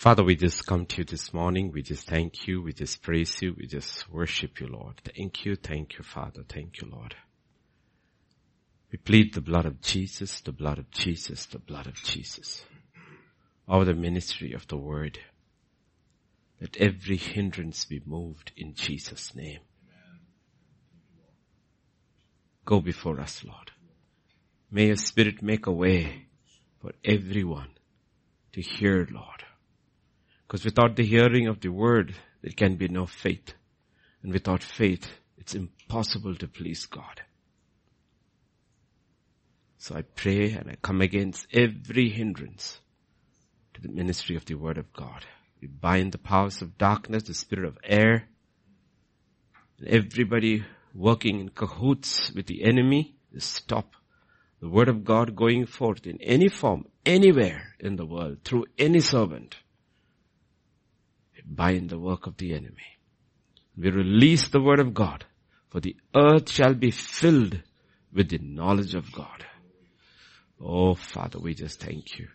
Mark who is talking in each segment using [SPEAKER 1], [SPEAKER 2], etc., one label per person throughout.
[SPEAKER 1] Father, we just come to you this morning. We just thank you. We just praise you. We just worship you, Lord. Thank you. Thank you, Father. Thank you, Lord. We plead the blood of Jesus, the blood of Jesus, the blood of Jesus over the ministry of the word. Let every hindrance be moved in Jesus' name. Go before us, Lord. May your spirit make a way for everyone to hear, Lord. Because without the hearing of the word, there can be no faith. And without faith, it's impossible to please God. So I pray and I come against every hindrance to the ministry of the word of God. We bind the powers of darkness, the spirit of air, and everybody working in cahoots with the enemy, stop the word of God going forth in any form, anywhere in the world, through any servant. Bind the work of the enemy. We release the word of God, for the earth shall be filled with the knowledge of God. Oh Father, we just thank you.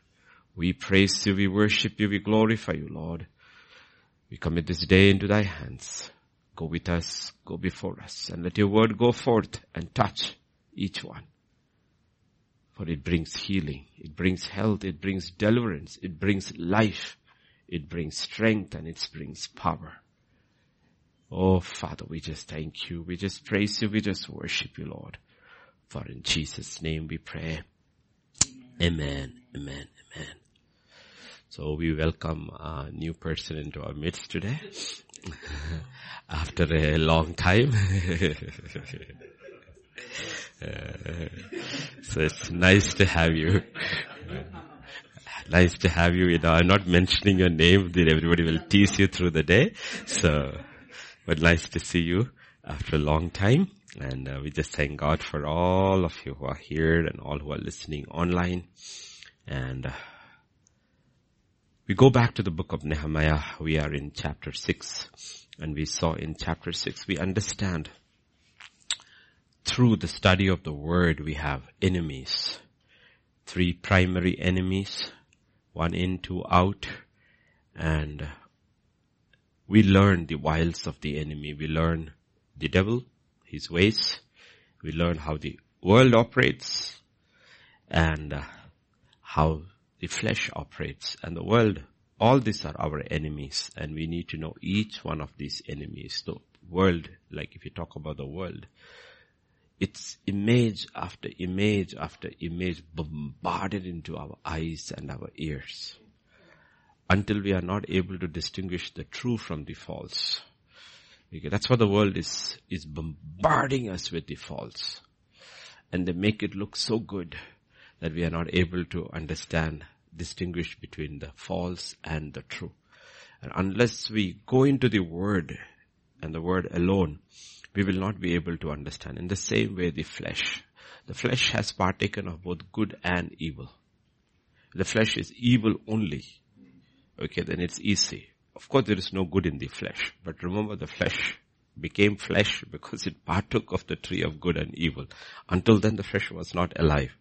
[SPEAKER 1] We praise you, we worship you, we glorify you, Lord. We commit this day into thy hands. Go with us, go before us, and let your word go forth and touch each one. For it brings healing, it brings health, it brings deliverance, it brings life, it brings strength, and it brings power. Oh Father, we just thank you, we just praise you, we just worship you, Lord. For in Jesus' name we pray. Amen, amen, amen. So we welcome a new person into our midst today. After a long time. Uh, so it's nice to have you. nice to have you. You know, I'm not mentioning your name, then everybody will tease you through the day. So, but nice to see you after a long time. And uh, we just thank God for all of you who are here and all who are listening online. And uh, we go back to the book of Nehemiah. We are in chapter 6 and we saw in chapter 6 we understand through the study of the word we have enemies. Three primary enemies. One in, two out. And we learn the wiles of the enemy. We learn the devil, his ways. We learn how the world operates and how the flesh operates and the world. All these are our enemies and we need to know each one of these enemies. The world, like if you talk about the world, it's image after image after image bombarded into our eyes and our ears until we are not able to distinguish the true from the false. Okay, that's what the world is, is bombarding us with the false. And they make it look so good that we are not able to understand, distinguish between the false and the true. And unless we go into the word and the word alone, we will not be able to understand. In the same way, the flesh. The flesh has partaken of both good and evil. The flesh is evil only. Okay, then it's easy. Of course, there is no good in the flesh. But remember, the flesh became flesh because it partook of the tree of good and evil. Until then, the flesh was not alive.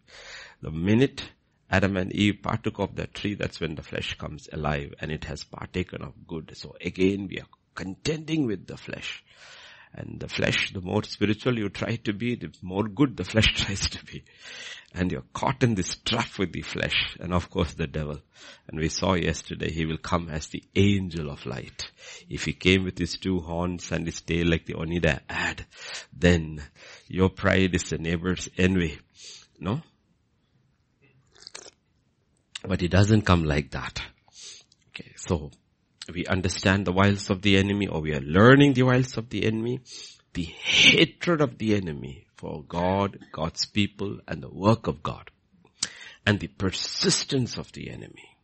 [SPEAKER 1] The minute Adam and Eve partook of that tree, that's when the flesh comes alive and it has partaken of good. So again, we are contending with the flesh. And the flesh, the more spiritual you try to be, the more good the flesh tries to be. And you're caught in this trap with the flesh and of course the devil. And we saw yesterday he will come as the angel of light. If he came with his two horns and his tail like the Onida ad, then your pride is the neighbor's envy. No? But he doesn't come like that. Okay, so we understand the wiles of the enemy or we are learning the wiles of the enemy, the hatred of the enemy for God, God's people and the work of God and the persistence of the enemy.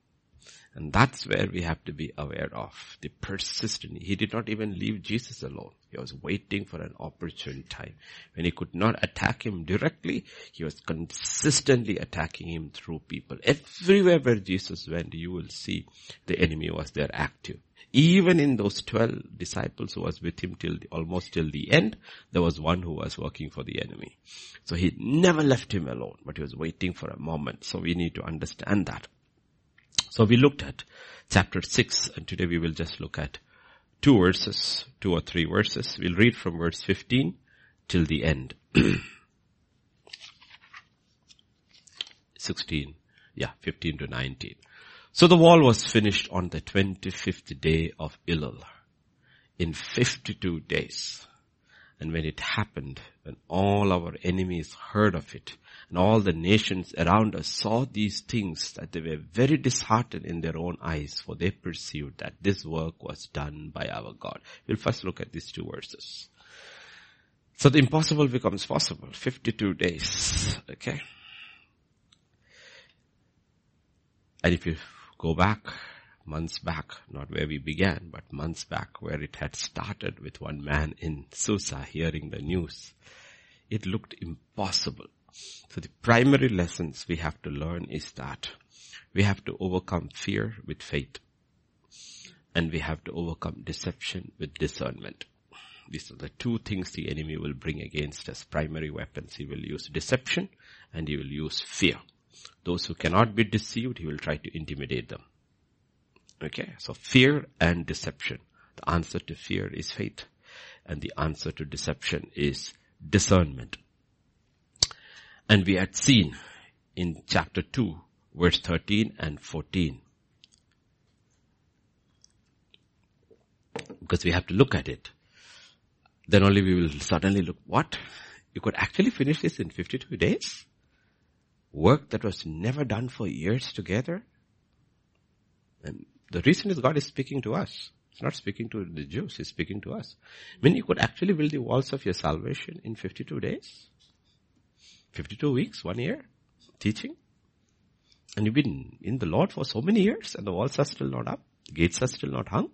[SPEAKER 1] And that's where we have to be aware of the persistent. He did not even leave Jesus alone. He was waiting for an opportune time. When he could not attack him directly, he was consistently attacking him through people. Everywhere where Jesus went, you will see the enemy was there active. Even in those 12 disciples who was with him till the, almost till the end, there was one who was working for the enemy. So he never left him alone, but he was waiting for a moment. So we need to understand that. So we looked at chapter 6 and today we will just look at two verses, two or three verses. We'll read from verse 15 till the end. 16, yeah, 15 to 19. So the wall was finished on the 25th day of Elul in 52 days. And when it happened, when all our enemies heard of it, and all the nations around us saw these things, that they were very disheartened in their own eyes, for they perceived that this work was done by our God. We'll first look at these two verses. So the impossible becomes possible. 52 days. Okay. And if you go back, months back, not where we began, but months back where it had started with one man in Susa hearing the news, it looked impossible. So the primary lessons we have to learn is that we have to overcome fear with faith. And we have to overcome deception with discernment. These are the two things the enemy will bring against us. Primary weapons. He will use deception and he will use fear. Those who cannot be deceived, he will try to intimidate them. Okay, so fear and deception. The answer to fear is faith. And the answer to deception is discernment. And we had seen in chapter 2, verse 13 and 14. Because we have to look at it. Then only we will suddenly look, what? You could actually finish this in 52 days? work that was never done for years together. And the reason is God is speaking to us. He's not speaking to the Jews, He's speaking to us. I mean, you could actually build the walls of your salvation in 52 days. 52 weeks, one year, teaching. And you've been in the Lord for so many years and the walls are still not up. The gates are still not hung.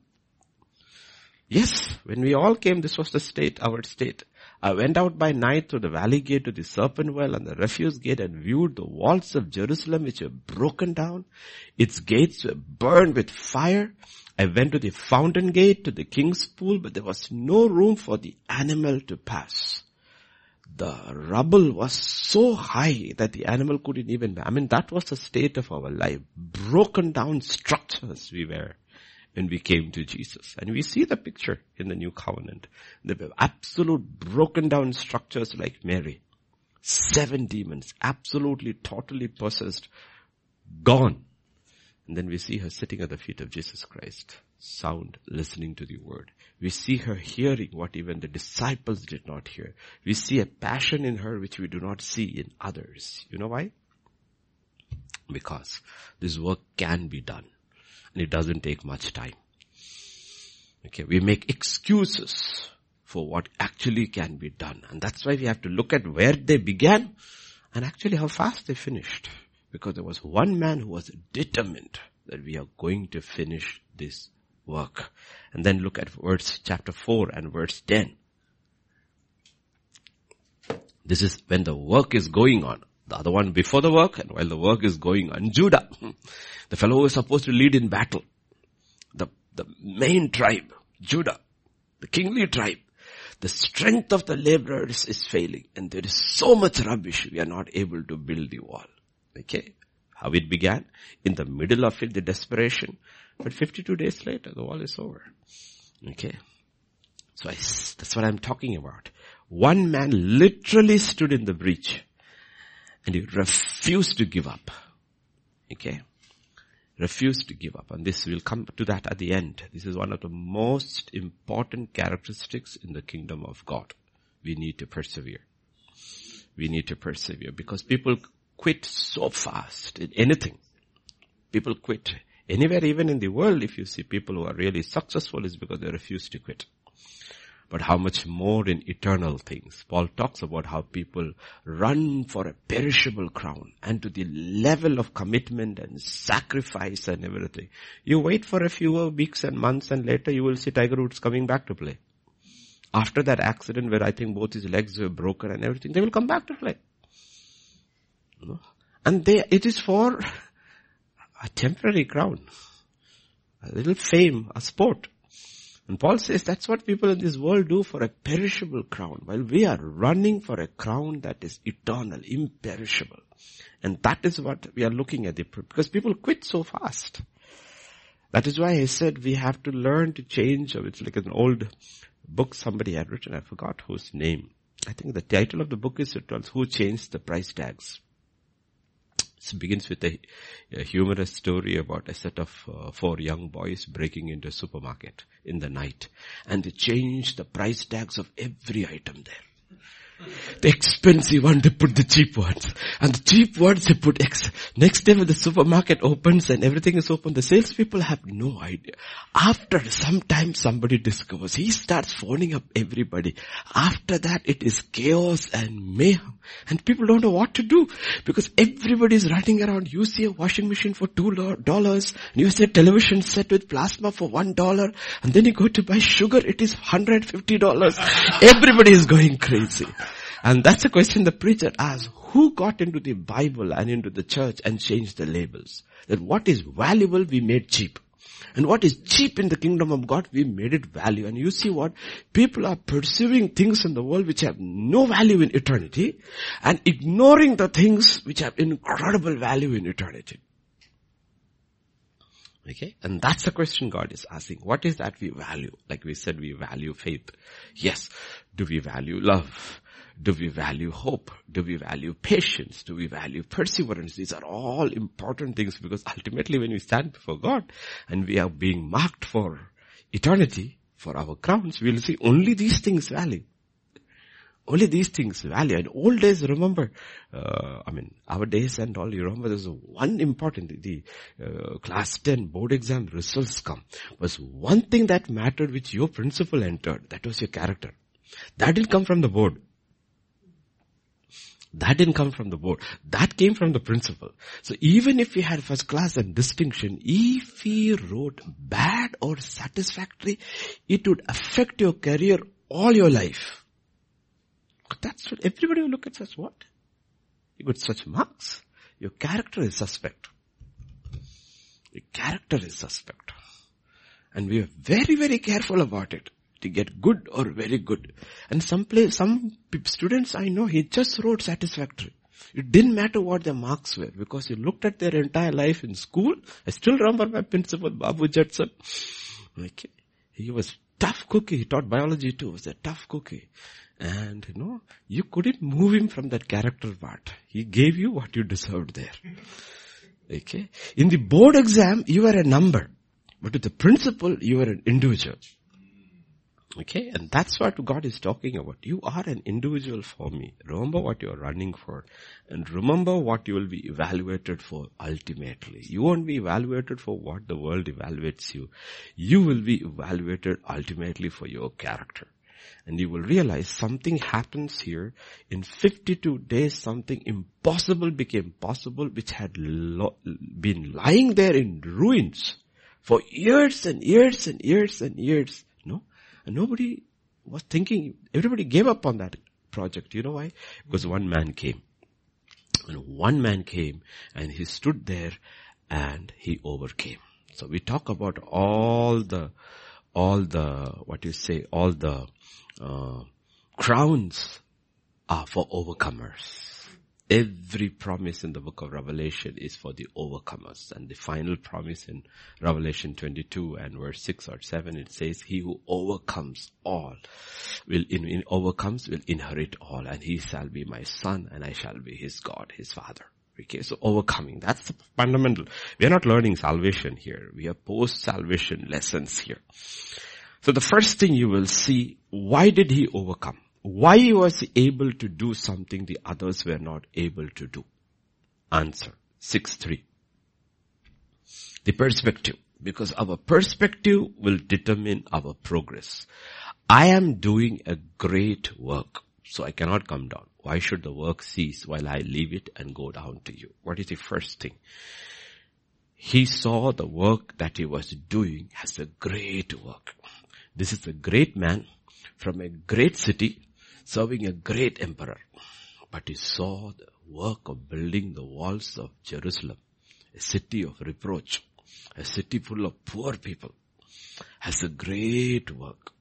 [SPEAKER 1] Yes, when we all came, this was the state, our state. I went out by night through the valley gate to the serpent well and the refuse gate and viewed the walls of Jerusalem which were broken down. Its gates were burned with fire. I went to the fountain gate to the king's pool, but there was no room for the animal to pass. The rubble was so high that the animal couldn't even, I mean, that was the state of our life. Broken down structures we were when we came to Jesus. And we see the picture in the new covenant. The absolute broken down structures like Mary. Seven demons, absolutely, totally possessed, gone. And then we see her sitting at the feet of Jesus Christ, sound, listening to the word. We see her hearing what even the disciples did not hear. We see a passion in her which we do not see in others. You know why? Because this work can be done and it doesn't take much time. Okay, we make excuses for what actually can be done. And that's why we have to look at where they began and actually how fast they finished. Because there was one man who was determined that we are going to finish this work. And then look at verse chapter 4 and verse 10. This is when the work is going on. The other one before the work and while the work is going on. Judah. The fellow who is supposed to lead in battle. The, the main tribe, Judah, the kingly tribe. The strength of the laborers is failing and there is so much rubbish we are not able to build the wall. Okay. How it began? In the middle of it, the desperation. But 52 days later, the wall is over. Okay. So I, that's what I'm talking about. One man literally stood in the breach and he refused to give up. Okay refused to give up. And this will come to that at the end. This is one of the most important characteristics in the kingdom of God. We need to persevere. We need to persevere because people quit so fast in anything. People quit anywhere, even in the world. If you see people who are really successful, is because they refuse to quit but how much more in eternal things. Paul talks about how people run for a perishable crown and to the level of commitment and sacrifice and everything. You wait for a few weeks and months and later you will see Tiger Woods coming back to play. After that accident where I think both his legs were broken and everything, they will come back to play. And they, it is for a temporary crown. A little fame, a sport. And Paul says that's what people in this world do for a perishable crown, while we are running for a crown that is eternal, imperishable. And that is what we are looking at, because people quit so fast. That is why I said we have to learn to change. It's like an old book somebody had written. I forgot whose name. I think the title of the book is it was Who Changed the Price Tags. It begins with a, a, humorous story about a set of uh, four young boys breaking into a supermarket in the night and they change the price tags of every item there. The expensive one, they put the cheap ones. And the cheap ones, they put X. Next day when the supermarket opens and everything is open, the salespeople have no idea. After some time somebody discovers, he starts phoning up everybody. After that it is chaos and mayhem. And people don't know what to do. Because everybody is running around. You see a washing machine for two dollars. You see a television set with plasma for one dollar. And then you go to buy sugar, it is $150. Everybody is going crazy. And that's the question the preacher asks. Who got into the Bible and into the church and changed the labels? That what is valuable we made cheap. And what is cheap in the kingdom of God, we made it value. And you see what? People are pursuing things in the world which have no value in eternity and ignoring the things which have incredible value in eternity. Okay? And that's the question God is asking. What is that we value? Like we said, we value faith. Yes. Do we value love? Do we value hope? Do we value patience? Do we value perseverance? These are all important things because ultimately when we stand before God and we are being marked for eternity, for our crowns, we'll see only these things value. Only these things value. And old days, remember, uh, I mean, our days and all, you remember there's one important, the uh, class 10 board exam results come, was one thing that mattered which your principal entered. That was your character. That didn't come from the board. That didn't come from the board. That came from the principal. So even if we had first class and distinction, if we wrote bad or satisfactory, it would affect your career all your life. That's what everybody will look at such what? You got such marks. Your character is suspect. Your character is suspect. And we are very, very careful about it to get good or very good. And some place, some students I know, he just wrote satisfactory. It didn't matter what their marks were because he looked at their entire life in school. I still remember my principal, Babu Judson. Okay. He was tough cookie. He taught biology too. He was a tough cookie. And you know, you couldn't move him from that character part. He gave you what you deserved there. Okay. In the board exam, you were a number. But with the principal, you were an individual. Okay, and that's what God is talking about. You are an individual for me. Remember what you're running for. And remember what you will be evaluated for ultimately. You won't be evaluated for what the world evaluates you. You will be evaluated ultimately for your character. And you will realize something happens here. In 52 days, something impossible became possible, which had lo- been lying there in ruins for years and years and years and years and nobody was thinking, everybody gave up on that project. You know why? Because one man came. And one man came and he stood there and he overcame. So we talk about all the, all the, what you say, all the, uh, crowns are for overcomers. Every promise in the book of Revelation is for the overcomers. And the final promise in Revelation 22 and verse 6 or 7, it says, he who overcomes all will, in, in, overcomes will inherit all and he shall be my son and I shall be his God, his father. Okay, so overcoming, that's the fundamental. We are not learning salvation here. We are post-salvation lessons here. So the first thing you will see, why did he overcome? Why he was able to do something the others were not able to do? Answer. 6-3. The perspective. Because our perspective will determine our progress. I am doing a great work, so I cannot come down. Why should the work cease while I leave it and go down to you? What is the first thing? He saw the work that he was doing as a great work. This is a great man from a great city serving a great emperor. But he saw the work of building the walls of Jerusalem, a city of reproach, a city full of poor people, as a great work.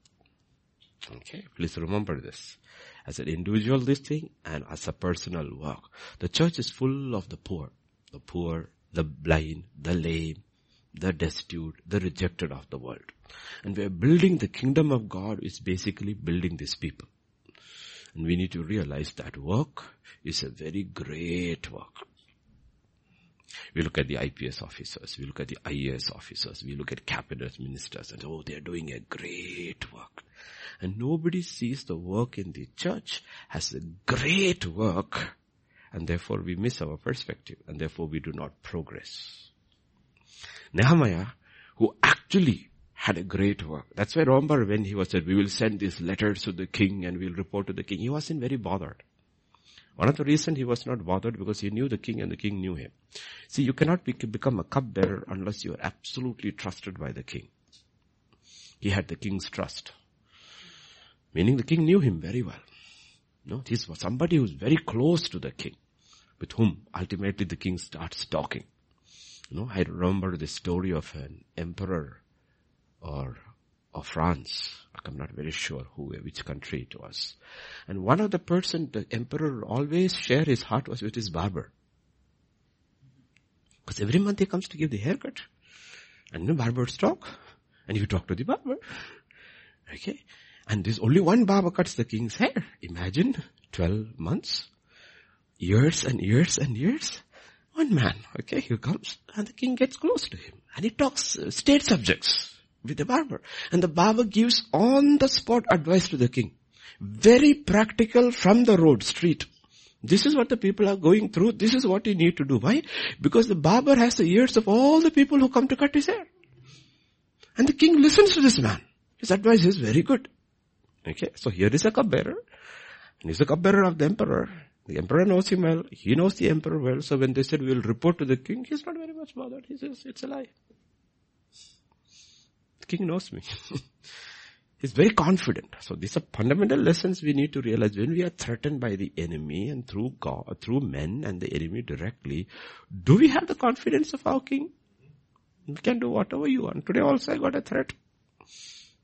[SPEAKER 1] Okay, please remember this. As an individual this thing and as a personal work. The church is full of the poor. The poor, the blind, the lame, the destitute, the rejected of the world. And we are building the kingdom of God is basically building these people. And we need to realize that work is a very great work. We look at the IPS officers, we look at the IAS officers, we look at cabinet ministers and oh, they're doing a great work. And nobody sees the work in the church as a great work and therefore we miss our perspective and therefore we do not progress. Nehemiah, who actually had a great work. That's why remember when he was said, we will send these letters to the king and we'll report to the king. He wasn't very bothered. One of the reasons he was not bothered because he knew the king and the king knew him. See, you cannot be, become a cupbearer unless you are absolutely trusted by the king. He had the king's trust. Meaning the king knew him very well. No, this was somebody who's very close to the king, with whom ultimately the king starts talking. You know, I remember the story of an emperor or of France. I'm not very sure who, which country it was. And one of the person, the emperor always share his heart was with his barber. Because every month he comes to give the haircut. And the barbers talk. And you talk to the barber. Okay. And there's only one barber cuts the king's hair. Imagine 12 months, years and years and years. One man, okay, he comes and the king gets close to him and he talks uh, state subjects with the barber. And the barber gives on the spot advice to the king. Very practical from the road, street. This is what the people are going through. This is what you need to do. Why? Because the barber has the ears of all the people who come to cut his hair. And the king listens to this man. His advice is very good. Okay, so here is a cupbearer. And he's a cupbearer of the emperor. The emperor knows him well. He knows the emperor well. So when they said we will report to the king, he's not very much bothered. He says, it's a lie king knows me. He's very confident. So these are fundamental lessons we need to realize when we are threatened by the enemy and through God, through men and the enemy directly, do we have the confidence of our king? We can do whatever you want. Today also I got a threat.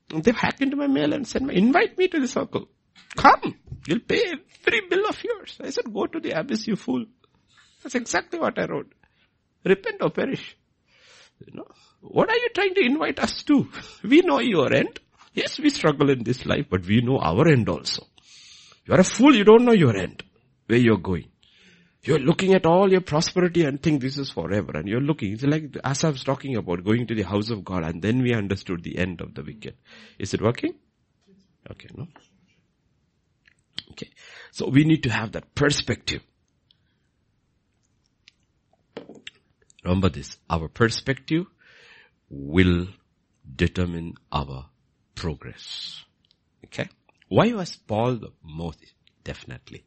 [SPEAKER 1] They've hacked into my mail and said, invite me to the circle. Come, you'll pay every bill of yours. I said, go to the abyss, you fool. That's exactly what I wrote. Repent or perish. You know, what are you trying to invite us to? We know your end. Yes, we struggle in this life, but we know our end also. You are a fool, you don't know your end, where you're going. You're looking at all your prosperity and think this is forever. And you're looking, it's like as I was talking about going to the house of God and then we understood the end of the wicked. Is it working? Okay, no? Okay. So we need to have that perspective. Remember this, our perspective will determine our progress. Okay? Why was Paul the most? Definitely.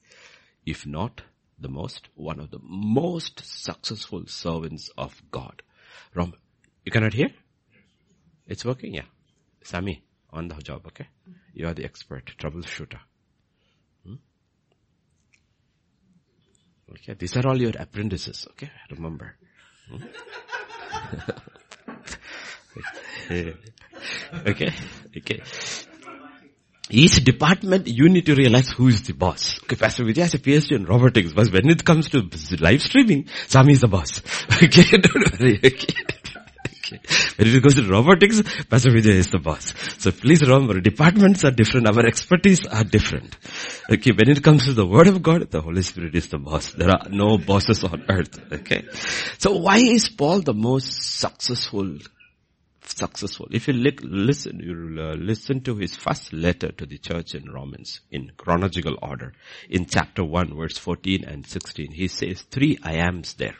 [SPEAKER 1] If not the most, one of the most successful servants of God. Rom, you cannot hear? It's working, yeah. Sami, on the job, okay? You are the expert, troubleshooter. Hmm? Okay, these are all your apprentices, okay? Remember. Hmm? okay, okay. Each department, you need to realize who is the boss. Okay, Pastor Vijay has a PhD in robotics, but when it comes to live streaming, Sami is the boss. Okay, don't worry. Okay. okay. It goes to robotics, Pastor Vijay is the boss. So please remember, departments are different, our expertise are different. Okay, when it comes to the Word of God, the Holy Spirit is the boss. There are no bosses on earth. Okay. So why is Paul the most successful successful. If you listen, you uh, listen to his first letter to the church in Romans in chronological order. In chapter 1 verse 14 and 16, he says three I ams there.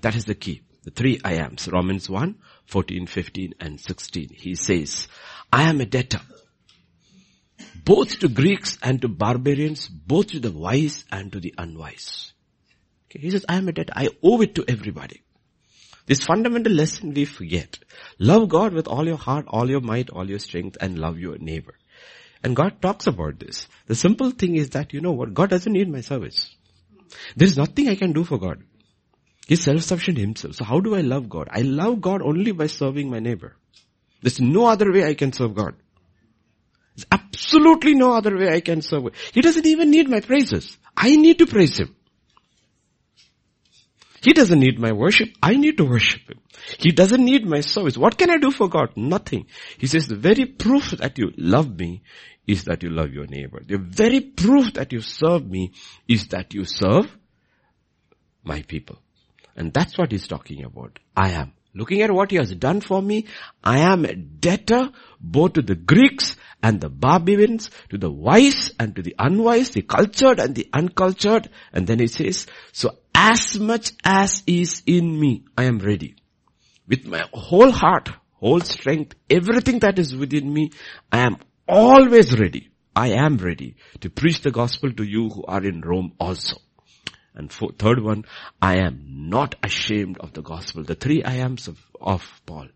[SPEAKER 1] That is the key. The three I ams. Romans 1, 14, 15 and 16. He says, I am a debtor. Both to Greeks and to barbarians, both to the wise and to the unwise. Okay, he says, I am a debtor. I owe it to everybody. This fundamental lesson we forget. Love God with all your heart, all your might, all your strength and love your neighbor. And God talks about this. The simple thing is that, you know what, God doesn't need my service. There's nothing I can do for God. He's self-sufficient himself. So how do I love God? I love God only by serving my neighbor. There's no other way I can serve God. There's absolutely no other way I can serve. He doesn't even need my praises. I need to praise Him. He doesn't need my worship. I need to worship Him. He doesn't need my service. What can I do for God? Nothing. He says the very proof that you love me is that you love your neighbor. The very proof that you serve me is that you serve my people. And that's what he's talking about. I am. Looking at what he has done for me, I am a debtor both to the Greeks and the Barbarians, to the wise and to the unwise, the cultured and the uncultured. And then he says, so as much as is in me, I am ready. With my whole heart, whole strength, everything that is within me, I am always ready. I am ready to preach the gospel to you who are in Rome also. And for, third one, I am not ashamed of the gospel. The three I ams of, of Paul.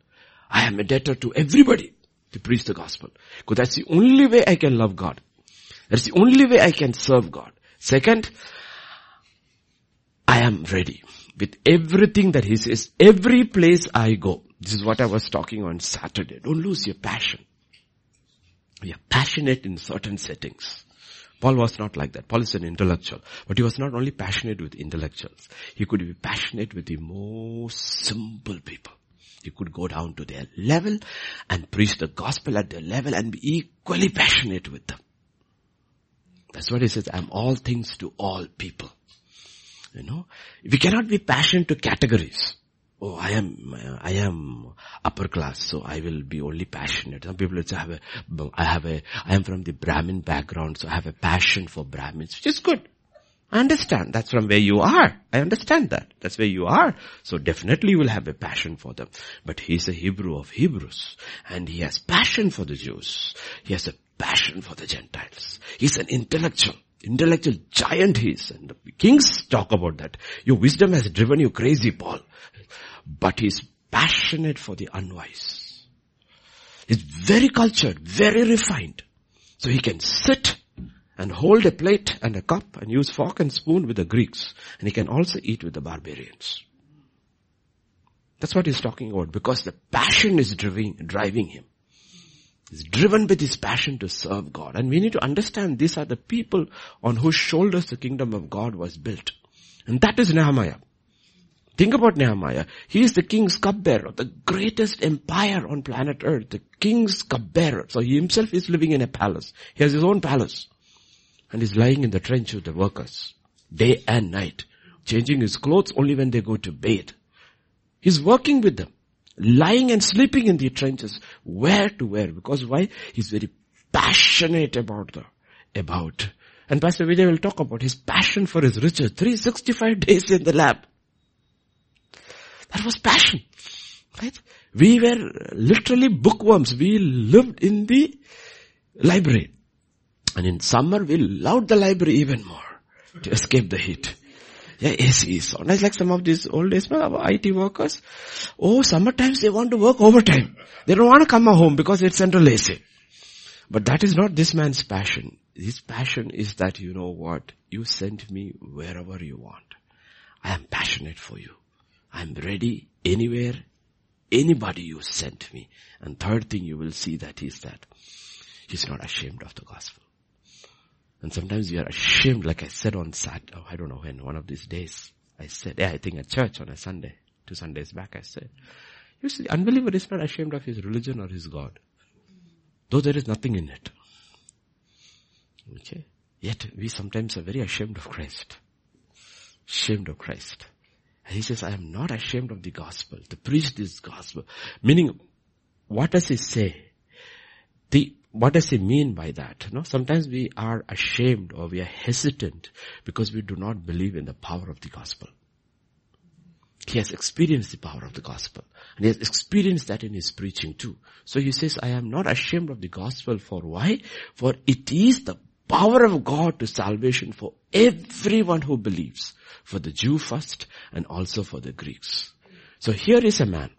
[SPEAKER 1] I am a debtor to everybody to preach the gospel. Because that's the only way I can love God. That's the only way I can serve God. Second, I am ready with everything that he says. Every place I go. This is what I was talking on Saturday. Don't lose your passion. We are passionate in certain settings. Paul was not like that. Paul is an intellectual. But he was not only passionate with intellectuals. He could be passionate with the most simple people. He could go down to their level and preach the gospel at their level and be equally passionate with them. That's what he says, I'm all things to all people. You know, we cannot be passionate to categories oh, I am, I am upper class, so I will be only passionate. Some people say, I have a, I have a, I am from the Brahmin background, so I have a passion for Brahmins, which is good. I understand. That's from where you are. I understand that. That's where you are. So definitely you will have a passion for them. But he's a Hebrew of Hebrews. And he has passion for the Jews. He has a passion for the Gentiles. He's an intellectual. Intellectual giant he is. And the kings talk about that. Your wisdom has driven you crazy, Paul but he's passionate for the unwise. He's very cultured, very refined. So he can sit and hold a plate and a cup and use fork and spoon with the Greeks. And he can also eat with the barbarians. That's what he's talking about because the passion is driving, driving him. He's driven with his passion to serve God. And we need to understand these are the people on whose shoulders the kingdom of God was built. And that is Nehemiah. Think about Nehemiah. He is the king's cupbearer, the greatest empire on planet earth, the king's cupbearer. So he himself is living in a palace. He has his own palace. And he's lying in the trench with the workers, day and night, changing his clothes only when they go to bed. He's working with them, lying and sleeping in the trenches, where to where, because why? He's very passionate about the, about, and Pastor Vijay will talk about his passion for his riches, 365 days in the lab. That was passion. Right? We were literally bookworms. We lived in the library. And in summer we loved the library even more to escape the heat. Yeah, AC is so nice. Like some of these old days, our IT workers. Oh, sometimes they want to work overtime. They don't want to come home because it's central AC. But that is not this man's passion. His passion is that you know what? You send me wherever you want. I am passionate for you. I'm ready anywhere, anybody you sent me. And third thing you will see that is that he's not ashamed of the gospel. And sometimes we are ashamed, like I said on Saturday, oh, I don't know when, one of these days. I said, yeah, I think at church on a Sunday, two Sundays back, I said, you see, unbeliever is not ashamed of his religion or his God. Though there is nothing in it. Okay? Yet we sometimes are very ashamed of Christ. Ashamed of Christ. And he says, I am not ashamed of the gospel, to preach this gospel. Meaning, what does he say? The, what does he mean by that? You know, sometimes we are ashamed or we are hesitant because we do not believe in the power of the gospel. He has experienced the power of the gospel. And he has experienced that in his preaching too. So he says, I am not ashamed of the gospel for why? For it is the power of God to salvation for everyone who believes. For the Jew first and also for the Greeks. So here is a man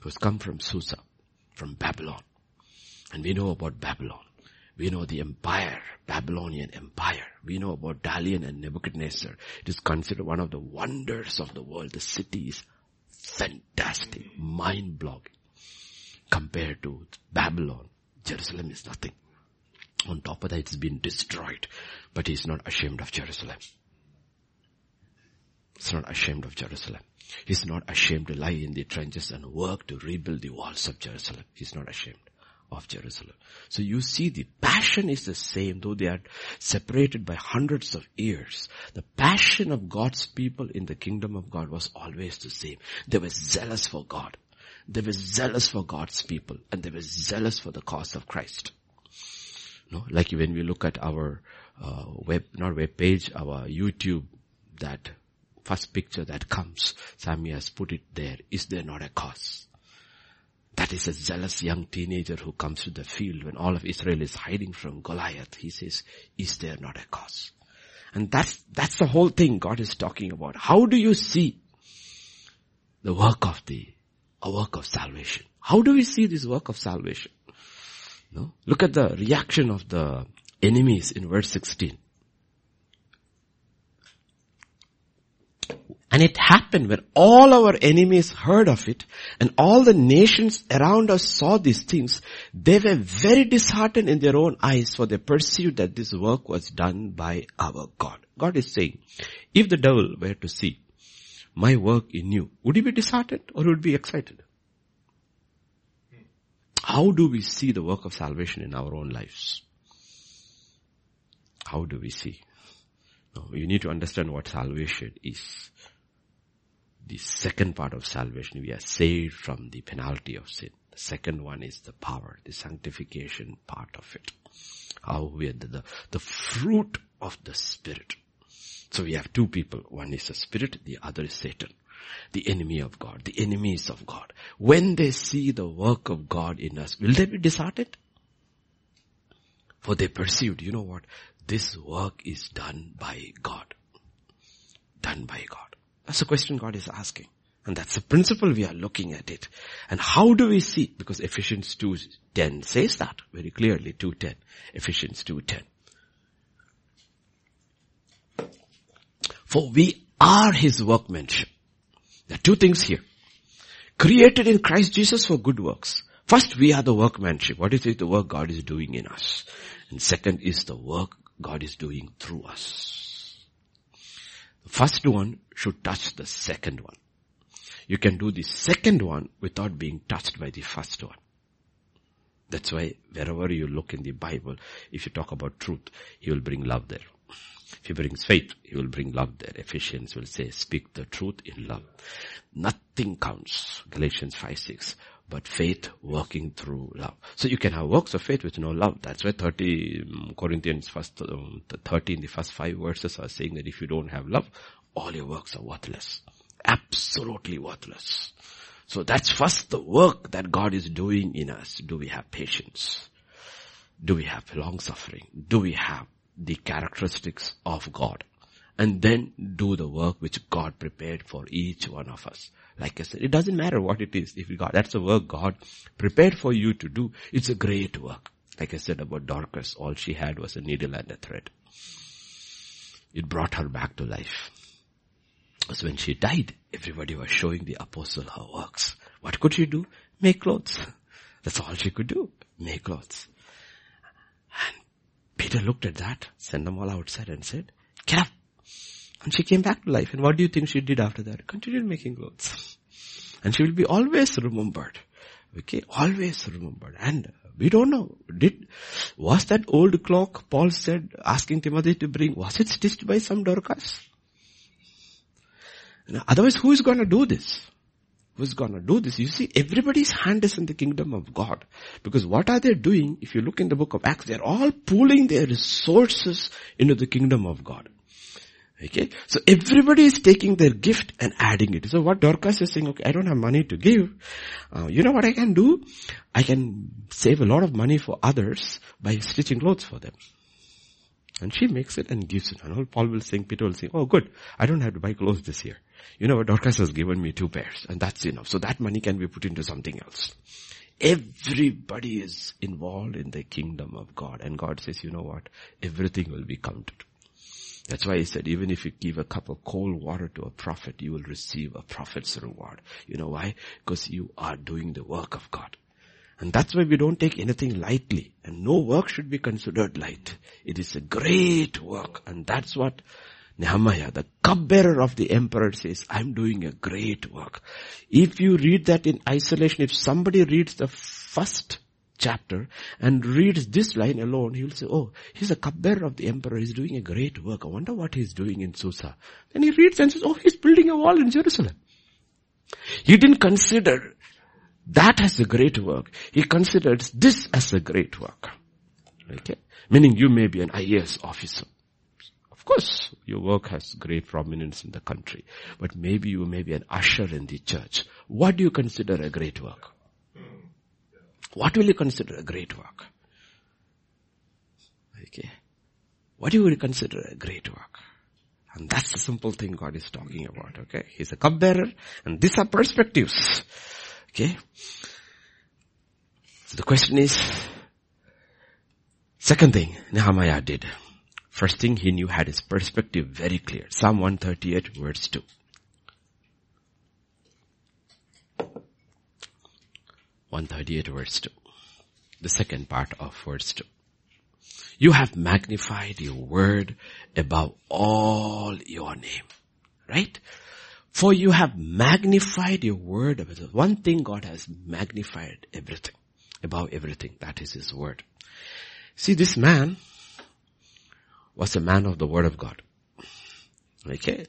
[SPEAKER 1] who's come from Susa, from Babylon. And we know about Babylon. We know the empire, Babylonian empire. We know about Daniel and Nebuchadnezzar. It is considered one of the wonders of the world. The city is fantastic, mind-blowing. Compared to Babylon, Jerusalem is nothing. On top of that, it's been destroyed. But he's not ashamed of Jerusalem. He's not ashamed of Jerusalem. He's not ashamed to lie in the trenches and work to rebuild the walls of Jerusalem. He's not ashamed of Jerusalem. So you see the passion is the same though they are separated by hundreds of years. The passion of God's people in the kingdom of God was always the same. They were zealous for God. They were zealous for God's people and they were zealous for the cause of Christ. No, like when we look at our uh, web, not web page, our YouTube, that first picture that comes, Sammy has put it there. Is there not a cause? That is a zealous young teenager who comes to the field when all of Israel is hiding from Goliath. He says, is there not a cause? And that's, that's the whole thing God is talking about. How do you see the work of the, a work of salvation? How do we see this work of salvation? No? Look at the reaction of the enemies in verse 16. And it happened when all our enemies heard of it and all the nations around us saw these things, they were very disheartened in their own eyes for they perceived that this work was done by our God. God is saying, if the devil were to see my work in you, would he be disheartened or would he be excited? How do we see the work of salvation in our own lives? How do we see? No, you need to understand what salvation is the second part of salvation. We are saved from the penalty of sin. The second one is the power, the sanctification part of it. How we are the, the, the fruit of the spirit. So we have two people. One is the spirit, the other is Satan. The enemy of God, the enemies of God. When they see the work of God in us, will they be disheartened? For they perceived, you know what? This work is done by God. Done by God. That's the question God is asking. And that's the principle we are looking at it. And how do we see? Because Ephesians 2.10 says that very clearly, 2.10. Ephesians 2.10. For we are His workmanship. There are two things here. Created in Christ Jesus for good works. First, we are the workmanship. What is it? The work God is doing in us. And second is the work God is doing through us. The first one should touch the second one. You can do the second one without being touched by the first one. That's why wherever you look in the Bible, if you talk about truth, he will bring love there. If he brings faith, he will bring love there. Ephesians will say, speak the truth in love. Nothing counts. Galatians 5, 6 but faith working through love. So you can have works of faith with no love. That's why 30 um, Corinthians first, um, 30 in the first five verses are saying that if you don't have love, all your works are worthless. Absolutely worthless. So that's first the work that God is doing in us. Do we have patience? Do we have long suffering? Do we have the characteristics of God? And then do the work which God prepared for each one of us. Like I said, it doesn't matter what it is. If got, that's a work God prepared for you to do. It's a great work. Like I said about Dorcas, all she had was a needle and a thread. It brought her back to life. Because when she died, everybody was showing the apostle her works. What could she do? Make clothes. That's all she could do. Make clothes. And Peter looked at that, sent them all outside and said, get up. And she came back to life. And what do you think she did after that? Continued making clothes. And she will be always remembered. Okay, always remembered. And we don't know. Did, was that old clock Paul said, asking Timothy to bring, was it stitched by some Dorcas? otherwise who is gonna do this? Who's gonna do this? You see, everybody's hand is in the kingdom of God. Because what are they doing? If you look in the book of Acts, they're all pooling their resources into the kingdom of God. Okay. So everybody is taking their gift and adding it. So what Dorcas is saying, okay, I don't have money to give. Uh, you know what I can do? I can save a lot of money for others by stitching clothes for them. And she makes it and gives it. And Paul will sing, Peter will sing, oh good, I don't have to buy clothes this year. You know what, Dorcas has given me two pairs and that's enough. So that money can be put into something else. Everybody is involved in the kingdom of God and God says, you know what, everything will be counted. That's why he said, even if you give a cup of cold water to a prophet, you will receive a prophet's reward. You know why? Because you are doing the work of God. And that's why we don't take anything lightly. And no work should be considered light. It is a great work. And that's what Nehemiah, the cupbearer of the emperor says, I'm doing a great work. If you read that in isolation, if somebody reads the first chapter and reads this line alone, he'll say, oh, he's a cupbearer of the emperor. He's doing a great work. I wonder what he's doing in Susa. Then he reads and says, oh, he's building a wall in Jerusalem. He didn't consider that as a great work. He considers this as a great work. Okay? Meaning you may be an IAS officer. Of course, your work has great prominence in the country. But maybe you may be an usher in the church. What do you consider a great work? What will you consider a great work? Okay. What do you consider a great work? And that's the simple thing God is talking about, okay? He's a cupbearer, and these are perspectives. Okay? So the question is, second thing Nehemiah did. First thing he knew had his perspective very clear. Psalm 138 verse 2. One thirty-eight verse two. The second part of verse two. You have magnified your word above all your name. Right? For you have magnified your word. Above one thing God has magnified everything, above everything. That is His word. See, this man was a man of the word of God. Okay.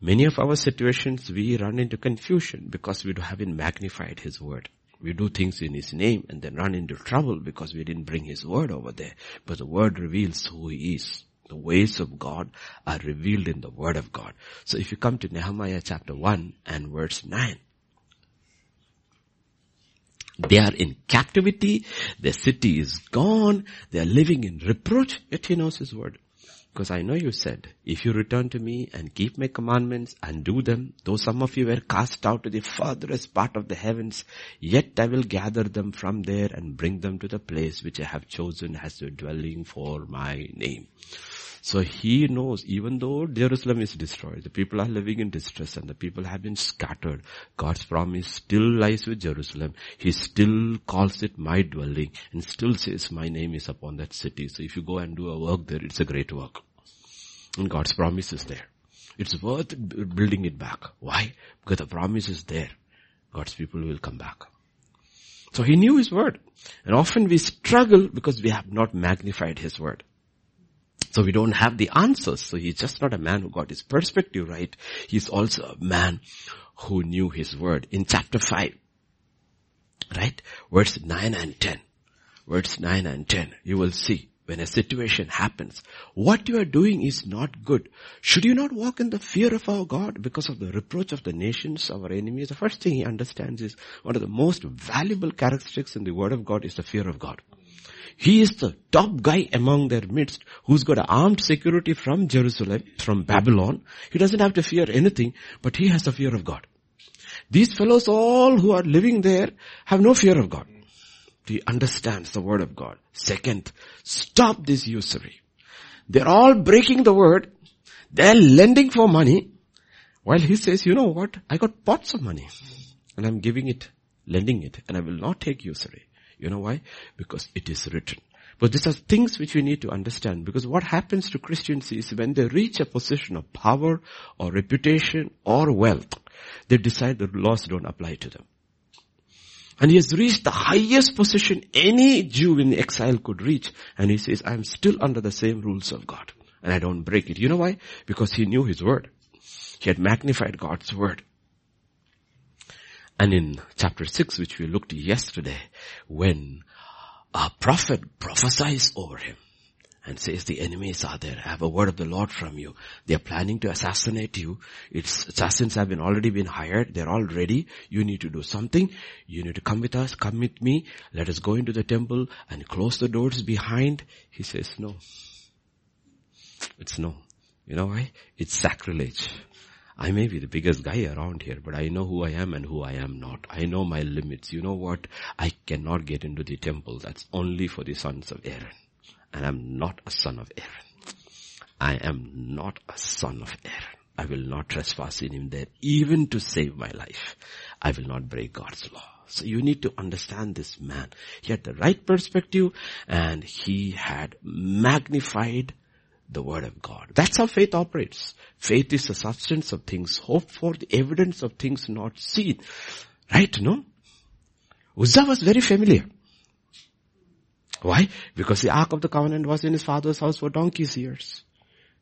[SPEAKER 1] Many of our situations we run into confusion because we haven't magnified His word. We do things in His name and then run into trouble because we didn't bring His word over there. But the word reveals who He is. The ways of God are revealed in the Word of God. So if you come to Nehemiah chapter 1 and verse 9, they are in captivity, their city is gone, they are living in reproach, yet he knows his word. Because I know you said, if you return to me and keep my commandments and do them, though some of you were cast out to the furthest part of the heavens, yet I will gather them from there and bring them to the place which I have chosen as a dwelling for my name. So he knows even though Jerusalem is destroyed, the people are living in distress and the people have been scattered, God's promise still lies with Jerusalem. He still calls it my dwelling and still says my name is upon that city. So if you go and do a work there, it's a great work. And God's promise is there. It's worth building it back. Why? Because the promise is there. God's people will come back. So he knew his word. And often we struggle because we have not magnified his word. So we don't have the answers. So he's just not a man who got his perspective right. He's also a man who knew his word. In chapter 5, right? Verse 9 and 10. Verse 9 and 10. You will see when a situation happens, what you are doing is not good. Should you not walk in the fear of our God because of the reproach of the nations, our enemies? The first thing he understands is one of the most valuable characteristics in the word of God is the fear of God. He is the top guy among their midst who's got armed security from Jerusalem, from Babylon. He doesn't have to fear anything, but he has the fear of God. These fellows all who are living there have no fear of God. He understands the word of God. Second, stop this usury. They're all breaking the word. They're lending for money. While he says, you know what? I got pots of money and I'm giving it, lending it and I will not take usury. You know why? Because it is written. But these are things which we need to understand because what happens to Christians is when they reach a position of power or reputation or wealth, they decide the laws don't apply to them. And he has reached the highest position any Jew in exile could reach. And he says, I'm still under the same rules of God. And I don't break it. You know why? Because he knew his word. He had magnified God's word. And in chapter 6, which we looked yesterday, when a prophet prophesies over him and says the enemies are there. I have a word of the Lord from you. They are planning to assassinate you. Its assassins have been already been hired. They're all ready. You need to do something. You need to come with us. Come with me. Let us go into the temple and close the doors behind. He says no. It's no. You know why? It's sacrilege. I may be the biggest guy around here, but I know who I am and who I am not. I know my limits. You know what? I cannot get into the temple. That's only for the sons of Aaron. And I'm not a son of Aaron. I am not a son of Aaron. I will not trespass in him there, even to save my life. I will not break God's law. So you need to understand this man. He had the right perspective and he had magnified the word of God. That's how faith operates. Faith is the substance of things hoped for, the evidence of things not seen. Right, no? Uzzah was very familiar. Why? Because the Ark of the Covenant was in his father's house for donkey's years.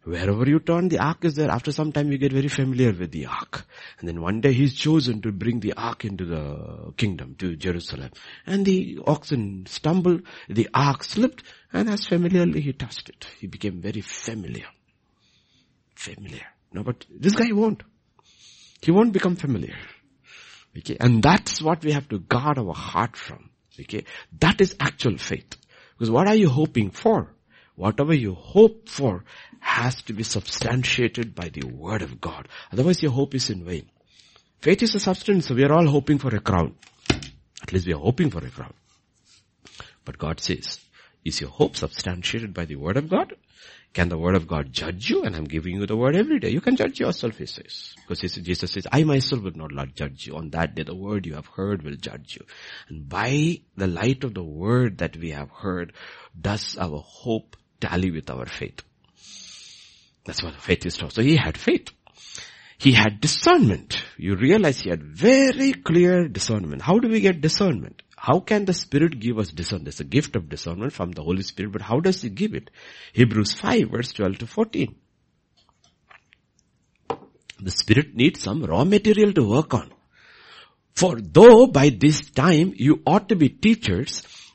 [SPEAKER 1] Wherever you turn, the ark is there. After some time, you get very familiar with the ark. And then one day he's chosen to bring the ark into the kingdom, to Jerusalem. And the oxen stumbled, the ark slipped, and as familiarly he touched it. He became very familiar. Familiar. No, but this guy won't. He won't become familiar. Okay, and that's what we have to guard our heart from. Okay, that is actual faith. Because what are you hoping for? Whatever you hope for has to be substantiated by the word of God. Otherwise your hope is in vain. Faith is a substance, so we are all hoping for a crown. At least we are hoping for a crown. But God says, is your hope substantiated by the word of God? Can the word of God judge you? And I'm giving you the word every day. You can judge yourself, he says. Because Jesus says, I myself will not judge you. On that day, the word you have heard will judge you. And by the light of the word that we have heard, does our hope tally with our faith? That's what faith is. Taught. So he had faith. He had discernment. You realize he had very clear discernment. How do we get discernment? How can the Spirit give us discernment? There's a gift of discernment from the Holy Spirit, but how does He give it? Hebrews 5 verse 12 to 14. The Spirit needs some raw material to work on. For though by this time you ought to be teachers,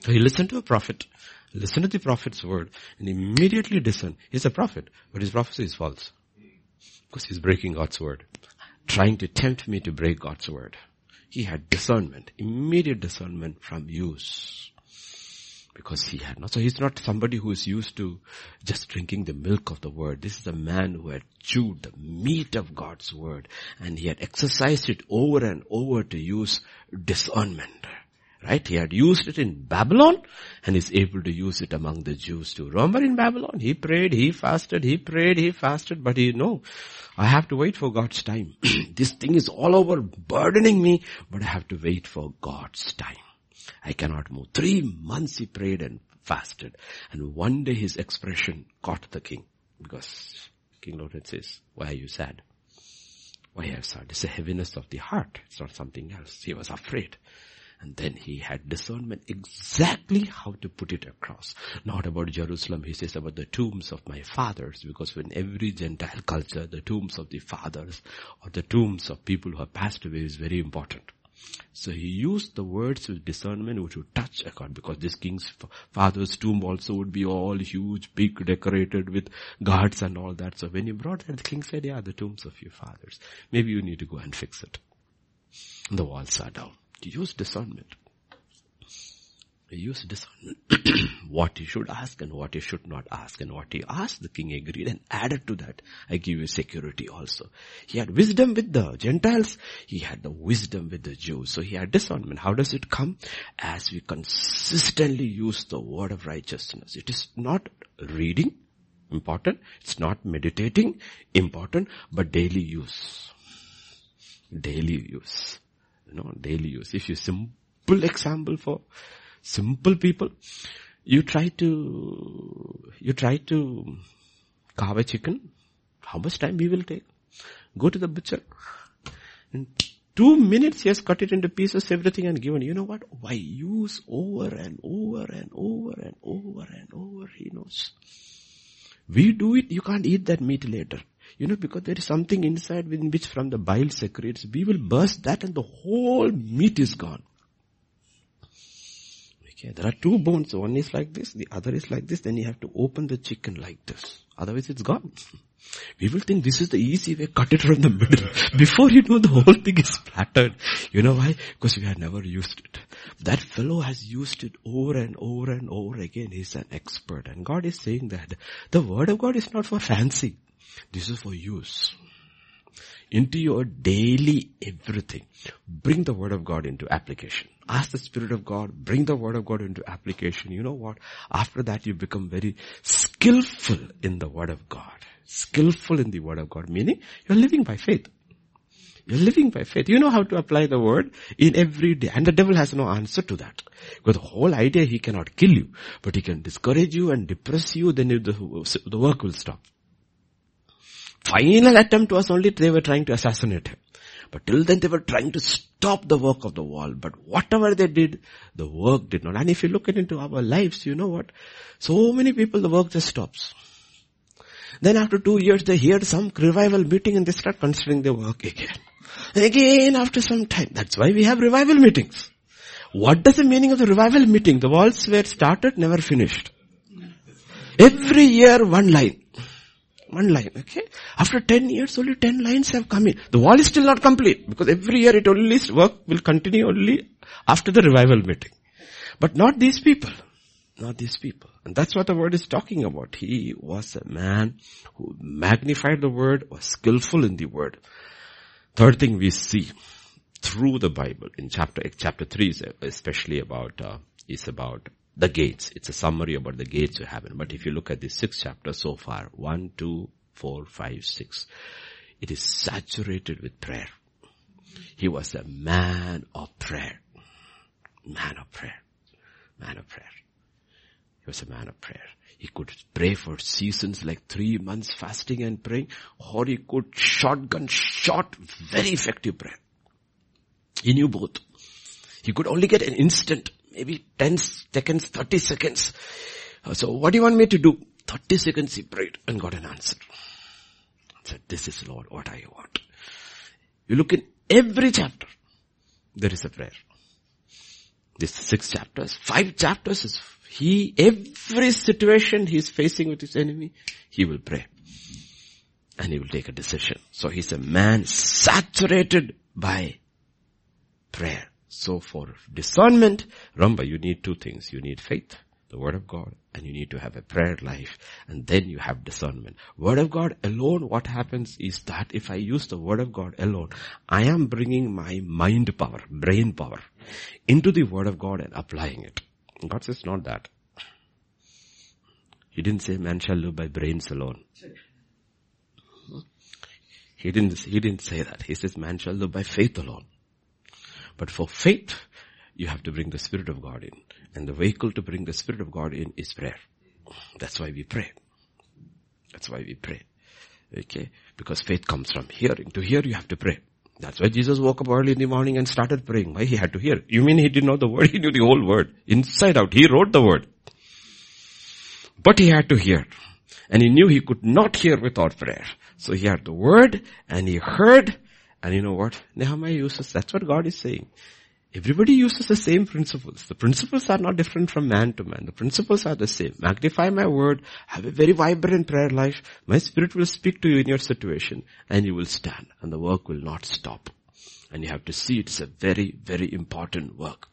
[SPEAKER 1] So he listened to a prophet, listened to the prophet's word, and immediately discerned. He's a prophet, but his prophecy is false. Because he's breaking God's word. Trying to tempt me to break God's word. He had discernment, immediate discernment from use. Because he had not. So he's not somebody who is used to just drinking the milk of the word. This is a man who had chewed the meat of God's word and he had exercised it over and over to use discernment. Right? He had used it in Babylon and is able to use it among the Jews too. Remember in Babylon, he prayed, he fasted, he prayed, he fasted, but he, no, I have to wait for God's time. this thing is all over burdening me, but I have to wait for God's time. I cannot move. Three months he prayed and fasted. And one day his expression caught the king because King Lord says, why are you sad? Why are you sad? It's a heaviness of the heart. It's not something else. He was afraid. And then he had discernment exactly how to put it across. Not about Jerusalem, he says about the tombs of my fathers, because in every Gentile culture, the tombs of the fathers or the tombs of people who have passed away is very important. So he used the words with discernment which would touch a God because this king's father's tomb also would be all huge, big, decorated with guards and all that. So when he brought that, the king said, yeah, the tombs of your fathers. Maybe you need to go and fix it. The walls are down. Use discernment. Use discernment. what you should ask and what you should not ask. And what he asked, the king agreed and added to that, I give you security also. He had wisdom with the Gentiles. He had the wisdom with the Jews. So he had discernment. How does it come? As we consistently use the word of righteousness. It is not reading, important. It's not meditating, important, but daily use. Daily use you know, daily use. If you simple example for simple people, you try to, you try to carve a chicken, how much time we will take? Go to the butcher. In two minutes, he has cut it into pieces, everything and given. You know what? Why use over and over and over and over and over, he knows. We do it, you can't eat that meat later. You know, because there is something inside within which from the bile secretes, we will burst that and the whole meat is gone. Okay, there are two bones. One is like this, the other is like this. Then you have to open the chicken like this. Otherwise it's gone. We will think this is the easy way, cut it from the middle. Before you know the whole thing is splattered. You know why? Because we have never used it. That fellow has used it over and over and over again. He's an expert. And God is saying that the word of God is not for fancy. This is for use. Into your daily everything. Bring the word of God into application. Ask the Spirit of God, bring the word of God into application. You know what? After that you become very skillful in the word of God. Skillful in the word of God, meaning you're living by faith. You're living by faith. You know how to apply the word in every day. And the devil has no answer to that. Because the whole idea, he cannot kill you. But he can discourage you and depress you, then the, the work will stop. Final attempt was only they were trying to assassinate him. But till then they were trying to stop the work of the wall. But whatever they did, the work did not. And if you look at into our lives, you know what? So many people, the work just stops. Then after two years, they hear some revival meeting and they start considering their work again. And again after some time. That's why we have revival meetings. What does the meaning of the revival meeting? The walls were started, never finished. Every year one line. One line, okay? After 10 years, only 10 lines have come in. The wall is still not complete because every year it only, work will continue only after the revival meeting. But not these people. Not these people. And that's what the word is talking about. He was a man who magnified the word, was skillful in the word. Third thing we see through the Bible in chapter, chapter 3 is especially about, uh, is about the gates. It's a summary about the gates of heaven. But if you look at the six chapters so far, one, two, four, five, six, it is saturated with prayer. He was a man of prayer. Man of prayer. Man of prayer. He was a man of prayer. He could pray for seasons like three months fasting and praying, or he could shotgun shot very effective prayer. He knew both. He could only get an instant, maybe 10 seconds, 30 seconds. Uh, so what do you want me to do? 30 seconds he prayed and got an answer. He said, this is Lord what I want. You look in every chapter, there is a prayer. This six chapters, five chapters is he, every situation he's facing with his enemy, he will pray. And he will take a decision. So he's a man saturated by prayer. So for discernment, remember you need two things. You need faith, the word of God, and you need to have a prayer life. And then you have discernment. Word of God alone, what happens is that if I use the word of God alone, I am bringing my mind power, brain power into the word of God and applying it. God says not that. He didn't say man shall live by brains alone. He didn't, he didn't say that. He says man shall live by faith alone. But for faith, you have to bring the Spirit of God in. And the vehicle to bring the Spirit of God in is prayer. That's why we pray. That's why we pray. Okay? Because faith comes from hearing. To hear, you have to pray. That's why Jesus woke up early in the morning and started praying. Why? He had to hear. You mean he didn't know the word? He knew the whole word. Inside out. He wrote the word. But he had to hear. And he knew he could not hear without prayer. So he had the word and he heard. And you know what? Nehemiah uses, that's what God is saying. Everybody uses the same principles. The principles are not different from man to man. The principles are the same. Magnify my word, have a very vibrant prayer life. My spirit will speak to you in your situation and you will stand and the work will not stop. And you have to see it's a very, very important work.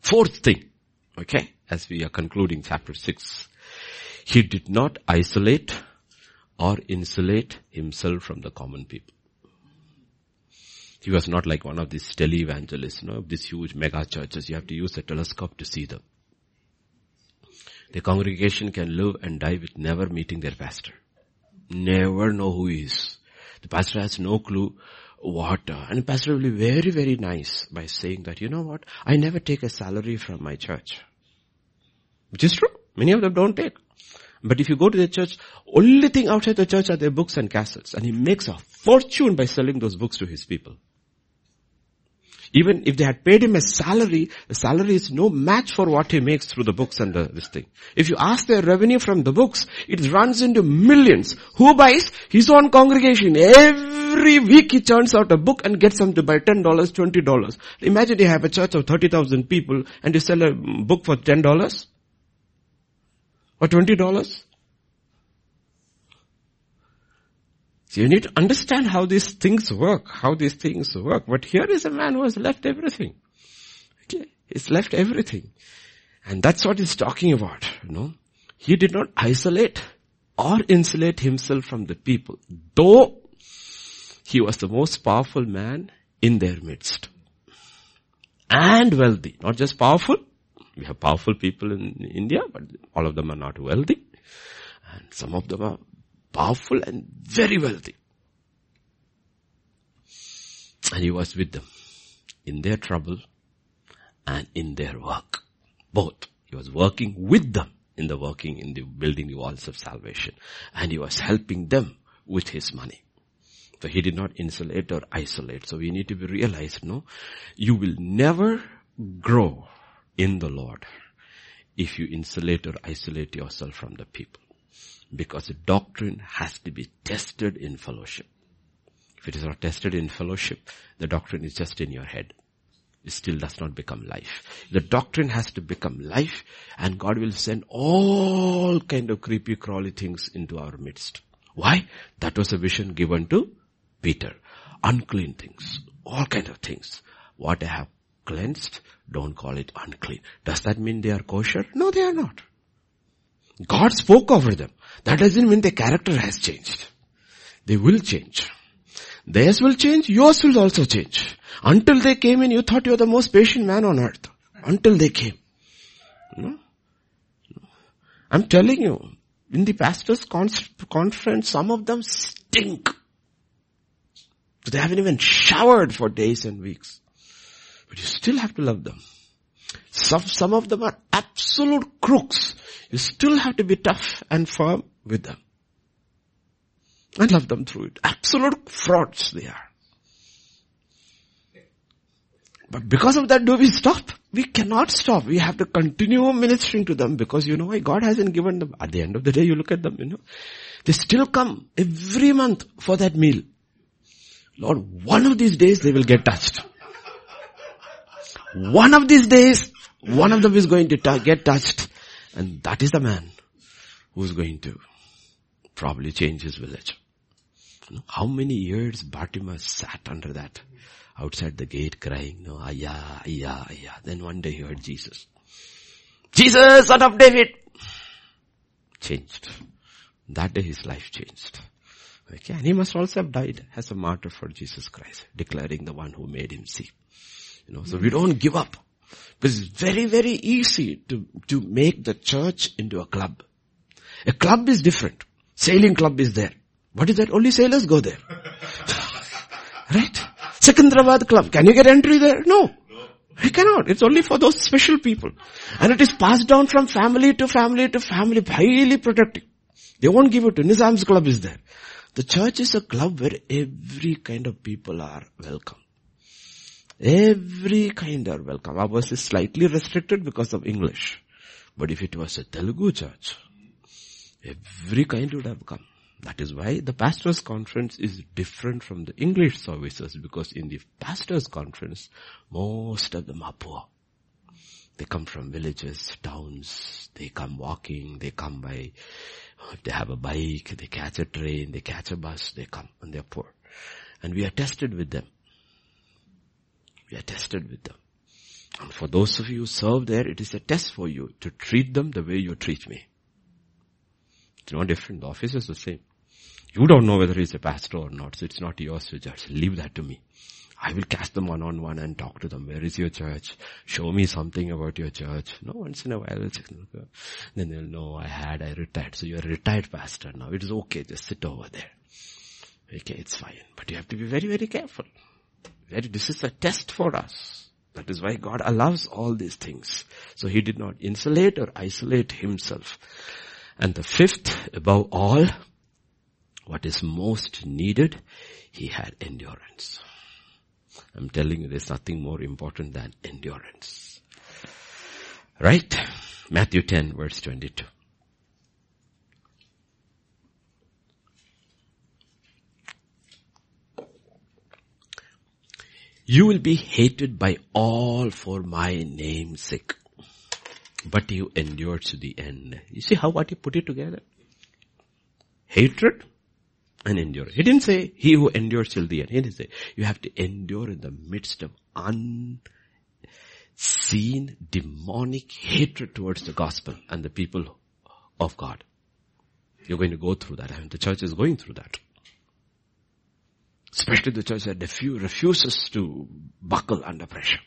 [SPEAKER 1] Fourth thing, okay, as we are concluding chapter six, he did not isolate or insulate himself from the common people. He was not like one of these televangelists, you know, these huge mega churches. You have to use a telescope to see them. The congregation can live and die with never meeting their pastor. Never know who he is. The pastor has no clue what, uh, and the pastor will be very, very nice by saying that, you know what, I never take a salary from my church. Which is true. Many of them don't take. But if you go to the church, only thing outside the church are their books and cassettes. And he makes a fortune by selling those books to his people. Even if they had paid him a salary, the salary is no match for what he makes through the books and the, this thing. If you ask their revenue from the books, it runs into millions. Who buys? His own congregation. Every week he churns out a book and gets them to buy $10, $20. Imagine you have a church of 30,000 people and you sell a book for $10 or $20. So you need to understand how these things work, how these things work. But here is a man who has left everything. Okay. He's left everything. And that's what he's talking about, you know. He did not isolate or insulate himself from the people, though he was the most powerful man in their midst. And wealthy. Not just powerful. We have powerful people in India, but all of them are not wealthy. And some of them are powerful and very wealthy. And he was with them in their trouble and in their work. Both. He was working with them in the working, in the building the walls of salvation. And he was helping them with his money. So he did not insulate or isolate. So we need to be realized, no, you will never grow in the Lord if you insulate or isolate yourself from the people. Because the doctrine has to be tested in fellowship. If it is not tested in fellowship, the doctrine is just in your head. It still does not become life. The doctrine has to become life and God will send all kind of creepy crawly things into our midst. Why? That was a vision given to Peter. Unclean things. All kind of things. What I have cleansed, don't call it unclean. Does that mean they are kosher? No, they are not. God spoke over them. That doesn't mean their character has changed. They will change. Theirs will change, yours will also change. Until they came in, you thought you were the most patient man on earth. Until they came. No? I'm telling you, in the pastor's conference, some of them stink. They haven't even showered for days and weeks. But you still have to love them. Some, some of them are absolute crooks. You still have to be tough and firm with them. And love them through it. Absolute frauds they are. But because of that, do we stop? We cannot stop. We have to continue ministering to them because you know why? God hasn't given them. At the end of the day, you look at them, you know. They still come every month for that meal. Lord, one of these days they will get touched. One of these days, one of them is going to get touched. And that is the man who's going to probably change his village. How many years Bartimaeus sat under that, outside the gate crying, no, ayah, ayah, ayah. Then one day he heard Jesus. Jesus, son of David! Changed. That day his life changed. Okay, and he must also have died as a martyr for Jesus Christ, declaring the one who made him see. You know, so we don't give up. It's very, very easy to, to make the church into a club. A club is different. Sailing club is there. What is that? Only sailors go there. right? Secunderabad club. Can you get entry there? No. You cannot. It's only for those special people. And it is passed down from family to family to family, highly protected. They won't give it to Nizam's club is there. The church is a club where every kind of people are welcome. Every kind are welcome. Our Ours is slightly restricted because of English. But if it was a Telugu church, every kind would have come. That is why the pastors conference is different from the English services because in the pastors conference, most of them are poor. They come from villages, towns, they come walking, they come by, if they have a bike, they catch a train, they catch a bus, they come and they're poor. And we are tested with them. We are tested with them. And for those of you who serve there, it is a test for you to treat them the way you treat me. It's no different. The office is the same. You don't know whether he's a pastor or not, so it's not yours to judge. Leave that to me. I will catch them one on one and talk to them. Where is your church? Show me something about your church. No, once in a while, then they'll know I had, I retired. So you're a retired pastor now. It is okay. Just sit over there. Okay, it's fine. But you have to be very, very careful. This is a test for us. That is why God allows all these things. So he did not insulate or isolate himself. And the fifth, above all, what is most needed, he had endurance. I'm telling you, there's nothing more important than endurance. Right? Matthew 10 verse 22. You will be hated by all for my name's sake. But you endured to the end. You see how what he put it together? Hatred, and endure. He didn't say, he who endures till the end. He didn't say, you have to endure in the midst of unseen demonic hatred towards the gospel and the people of God. You're going to go through that I mean, the church is going through that. Especially the church that refuses to buckle under pressure.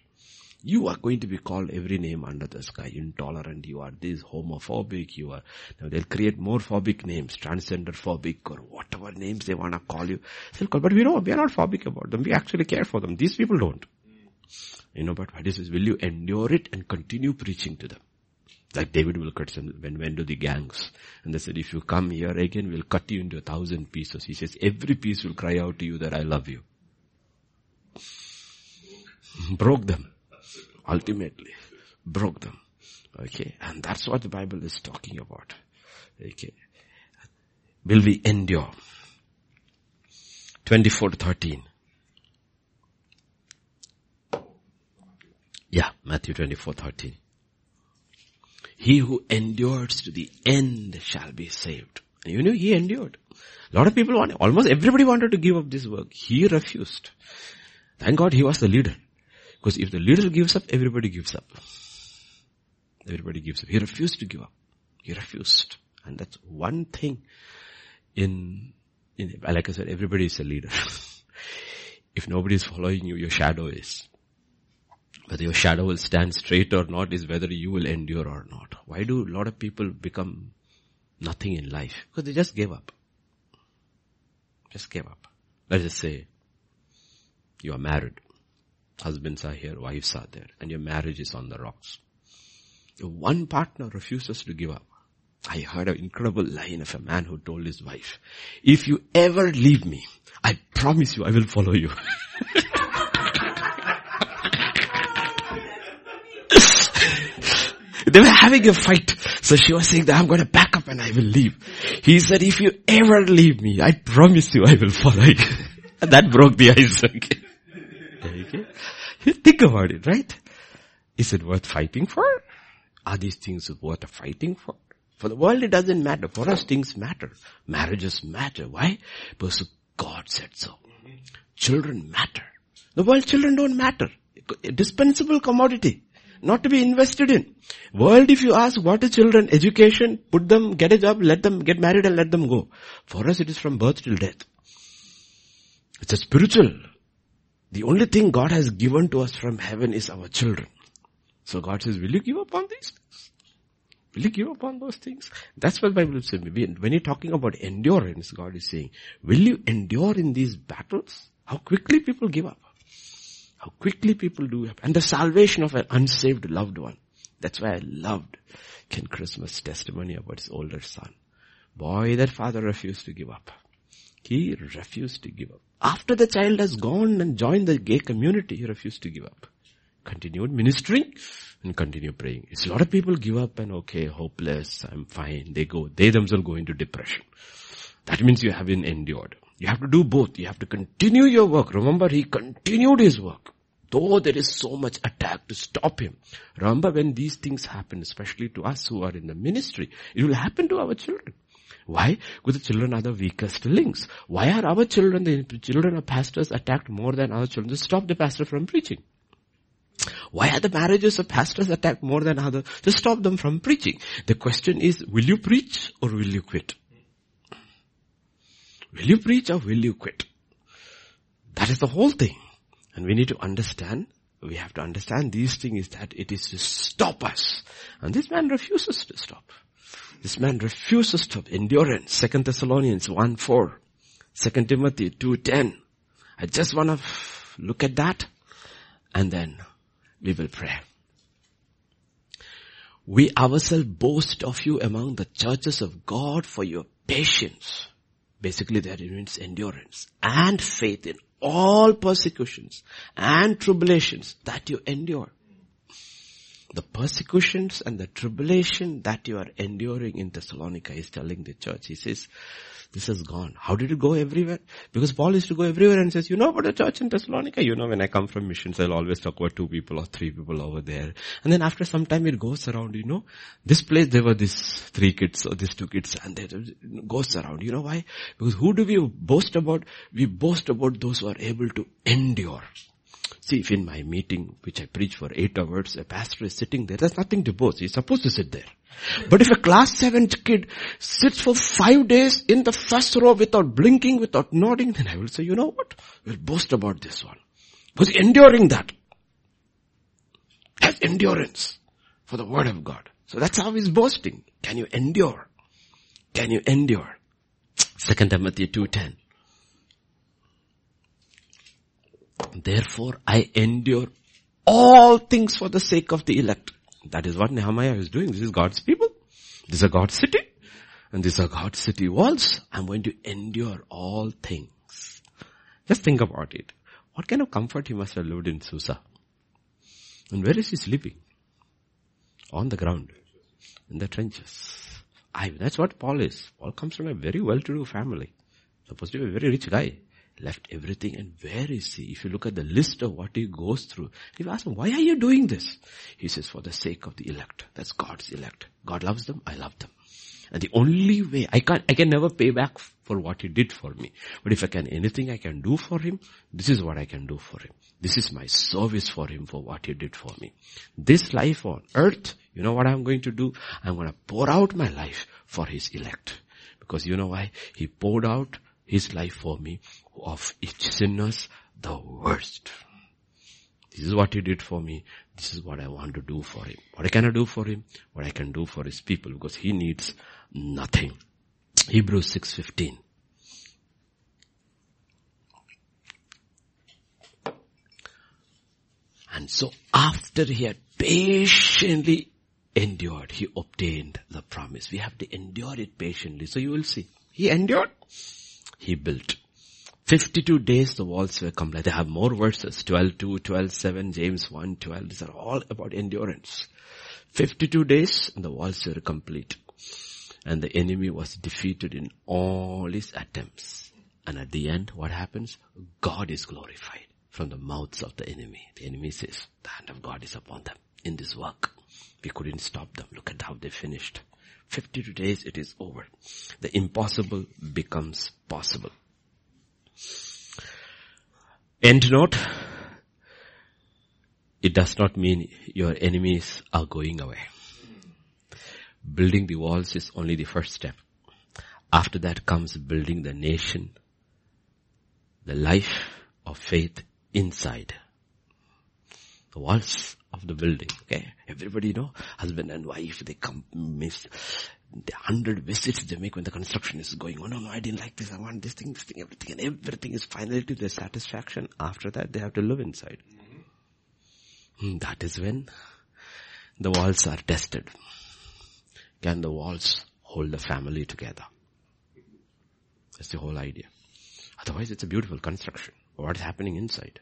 [SPEAKER 1] You are going to be called every name under the sky. Intolerant, you are this, homophobic, you are, now they'll create more phobic names, transgender phobic or whatever names they want to call you. They'll call, but we know, we are not phobic about them. We actually care for them. These people don't. You know, but what is this? Will you endure it and continue preaching to them? Like David will cut Wilkerson when when do the gangs. And they said, if you come here again, we'll cut you into a thousand pieces. He says, every piece will cry out to you that I love you. Broke them ultimately broke them. Okay. And that's what the Bible is talking about. Okay. Will we endure? 24 to 13. Yeah, Matthew 24, 13. He who endures to the end shall be saved. You know, he endured. A lot of people wanted, almost everybody wanted to give up this work. He refused. Thank God he was the leader. Because if the leader gives up, everybody gives up. Everybody gives up. He refused to give up. He refused. And that's one thing in, in like I said, everybody is a leader. if nobody is following you, your shadow is. Whether your shadow will stand straight or not is whether you will endure or not. Why do a lot of people become nothing in life? Because they just gave up. Just gave up. Let's say you are married. Husbands are here, wives are there, and your marriage is on the rocks. If one partner refuses to give up, I heard an incredible line of a man who told his wife, if you ever leave me, I promise you I will follow you. they were having a fight. So she was saying that I'm going to back up and I will leave. He said, if you ever leave me, I promise you I will follow you. that broke the ice. Okay. Okay. Think about it, right? Is it worth fighting for? Are these things worth fighting for? For the world it doesn't matter. For us things matter. Marriages matter. Why? Because God said so. Children matter. The world children don't matter. A dispensable commodity. Not to be invested in. World if you ask what is children, education, put them, get a job, let them get married and let them go. For us it is from birth till death. It's a spiritual the only thing God has given to us from heaven is our children. So God says, will you give up on these things? Will you give up on those things? That's what Bible says. When you're talking about endurance, God is saying, will you endure in these battles? How quickly people give up. How quickly people do And the salvation of an unsaved loved one. That's why I loved Ken Christmas testimony about his older son. Boy, that father refused to give up. He refused to give up. After the child has gone and joined the gay community, he refused to give up. Continued ministering and continue praying. It's a lot of people give up and okay, hopeless, I'm fine. They go, they themselves go into depression. That means you haven't endured. You have to do both. You have to continue your work. Remember, he continued his work. Though there is so much attack to stop him. Remember when these things happen, especially to us who are in the ministry, it will happen to our children. Why? Because the children are the weakest links. Why are our children, the children of pastors attacked more than our children? Just stop the pastor from preaching. Why are the marriages of pastors attacked more than others? Just stop them from preaching. The question is, will you preach or will you quit? Will you preach or will you quit? That is the whole thing. And we need to understand, we have to understand these things that it is to stop us. And this man refuses to stop. This man refuses to endurance. Second Thessalonians 1 4. 2 Timothy 2.10. I just want to look at that and then we will pray. We ourselves boast of you among the churches of God for your patience. Basically that means endurance and faith in all persecutions and tribulations that you endure. the persecutions and the tribulation that you are enduring in Thessalonica, is telling the church. He says, this has gone. How did it go everywhere? Because Paul used to go everywhere and says, you know about the church in Thessalonica? You know, when I come from missions, I'll always talk about two people or three people over there. And then after some time it goes around, you know, this place there were these three kids or these two kids and it goes around. You know why? Because who do we boast about? We boast about those who are able to endure. See, if in my meeting, which I preach for eight hours, a pastor is sitting there, there's nothing to boast. He's supposed to sit there. But if a class 7 kid sits for five days in the first row without blinking, without nodding, then I will say, you know what? We'll boast about this one. Because enduring that has endurance for the word of God. So that's how he's boasting. Can you endure? Can you endure? Second Timothy 2.10. Therefore I endure all things for the sake of the elect. That is what Nehemiah is doing. This is God's people. This is God's city. And these are God's city walls. I'm going to endure all things. Just think about it. What kind of comfort he must have lived in Susa? And where is he sleeping? On the ground. In the trenches. I, that's what Paul is. Paul comes from a very well-to-do family. Supposed to be a very rich guy left everything and where is he? If you look at the list of what he goes through, you ask him, why are you doing this? He says, for the sake of the elect. That's God's elect. God loves them, I love them. And the only way, I can I can never pay back for what he did for me. But if I can, anything I can do for him, this is what I can do for him. This is my service for him for what he did for me. This life on earth, you know what I'm going to do? I'm going to pour out my life for his elect. Because you know why? He poured out his life for me of each sinners the worst. This is what he did for me. This is what I want to do for him. What can I do for him? What I can do for his people because he needs nothing. Hebrews 6.15. And so after he had patiently endured, he obtained the promise. We have to endure it patiently. So you will see. He endured he built. 52 days the walls were complete. They have more verses. 12 2, 12 7, James 1, 12. These are all about endurance. 52 days and the walls were complete. And the enemy was defeated in all his attempts. And at the end, what happens? God is glorified from the mouths of the enemy. The enemy says, the hand of God is upon them in this work. We couldn't stop them. Look at how they finished. 52 days it is over. The impossible becomes possible. End note. It does not mean your enemies are going away. Building the walls is only the first step. After that comes building the nation, the life of faith inside. The walls of the building. Okay. Everybody know, husband and wife, they come, miss, the hundred visits they make when the construction is going on. Oh, no, no, I didn't like this. I want this thing, this thing, everything. And everything is finally to their satisfaction. After that, they have to live inside. Mm-hmm. That is when the walls are tested. Can the walls hold the family together? That's the whole idea. Otherwise, it's a beautiful construction. What is happening inside?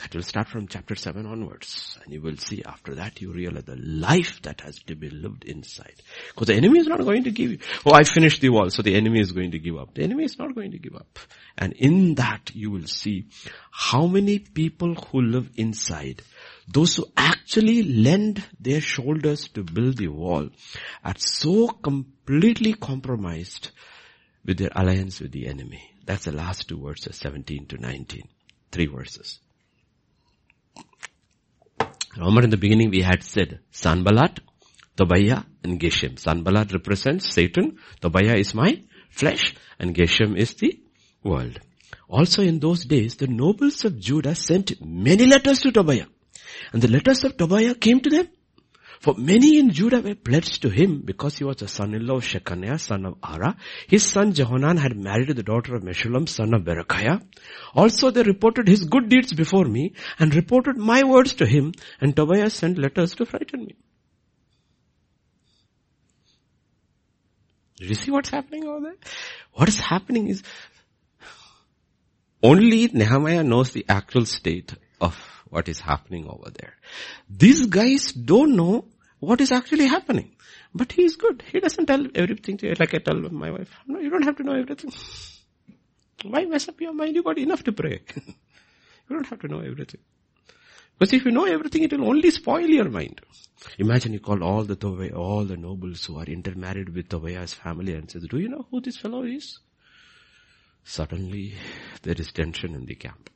[SPEAKER 1] That will start from chapter 7 onwards. And you will see after that you realize the life that has to be lived inside. Because the enemy is not going to give you, oh I finished the wall, so the enemy is going to give up. The enemy is not going to give up. And in that you will see how many people who live inside, those who actually lend their shoulders to build the wall, are so completely compromised with their alliance with the enemy. That's the last two verses, 17 to 19. Three verses. Remember in the beginning we had said Sanballat, Tobiah and Geshem. Sanballat represents Satan, Tobiah is my flesh and Geshem is the world. Also in those days the nobles of Judah sent many letters to Tobiah and the letters of Tobiah came to them for many in Judah were pledged to him because he was a son-in-law of Shechaniah, son of Arah. His son Jehonan had married the daughter of Meshullam, son of Berechiah. Also they reported his good deeds before me and reported my words to him and Tobiah sent letters to frighten me. Did you see what's happening over there? What is happening is only Nehemiah knows the actual state of what is happening over there. These guys don't know what is actually happening. But he is good. He doesn't tell everything to you like I tell my wife. No, you don't have to know everything. Why mess up your mind? You got enough to pray. you don't have to know everything. Because if you know everything, it will only spoil your mind. Imagine you call all the Tovaya, all the nobles who are intermarried with Tovaya's family and says, do you know who this fellow is? Suddenly, there is tension in the camp.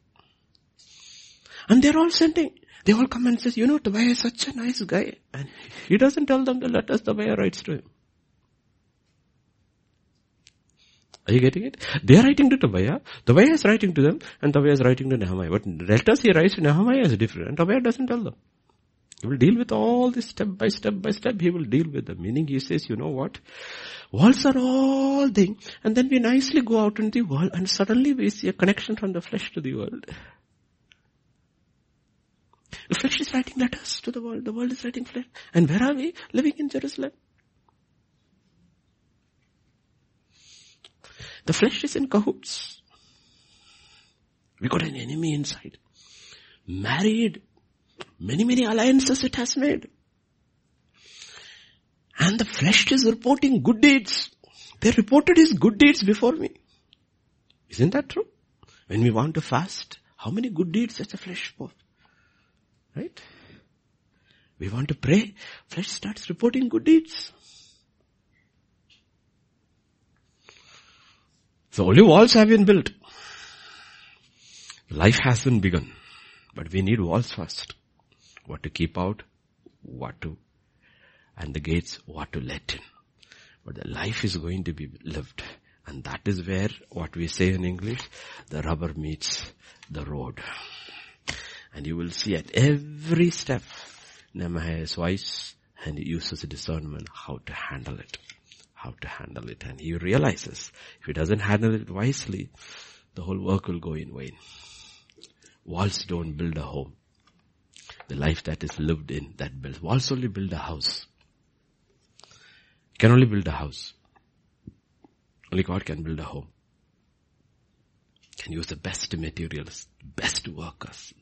[SPEAKER 1] And they're all sending. They all come and says, you know, Tobiah is such a nice guy. And he doesn't tell them the letters Tobiah writes to him. Are you getting it? They are writing to Tobiah. Tobiah is writing to them, and Tobiah is writing to Nehemiah. But letters he writes to Nehemiah is different, and Tobiah doesn't tell them. He will deal with all this step by step by step. He will deal with the meaning. He says, you know what? Walls are all thing, and then we nicely go out into the world, and suddenly we see a connection from the flesh to the world. The flesh is writing letters to the world. The world is writing flesh. And where are we? Living in Jerusalem. The flesh is in cahoots. We got an enemy inside. Married. Many, many alliances it has made. And the flesh is reporting good deeds. They reported his good deeds before me. Isn't that true? When we want to fast, how many good deeds does the flesh Right? We want to pray, flesh starts reporting good deeds. So only walls have been built. Life hasn't begun. But we need walls first. What to keep out, what to, and the gates, what to let in. But the life is going to be lived. And that is where, what we say in English, the rubber meets the road. And you will see at every step, Nehemiah is wise and he uses discernment how to handle it. How to handle it. And he realizes if he doesn't handle it wisely, the whole work will go in vain. Walls don't build a home. The life that is lived in, that builds. Walls only build a house. You can only build a house. Only God can build a home. Can use the best materials, best workers,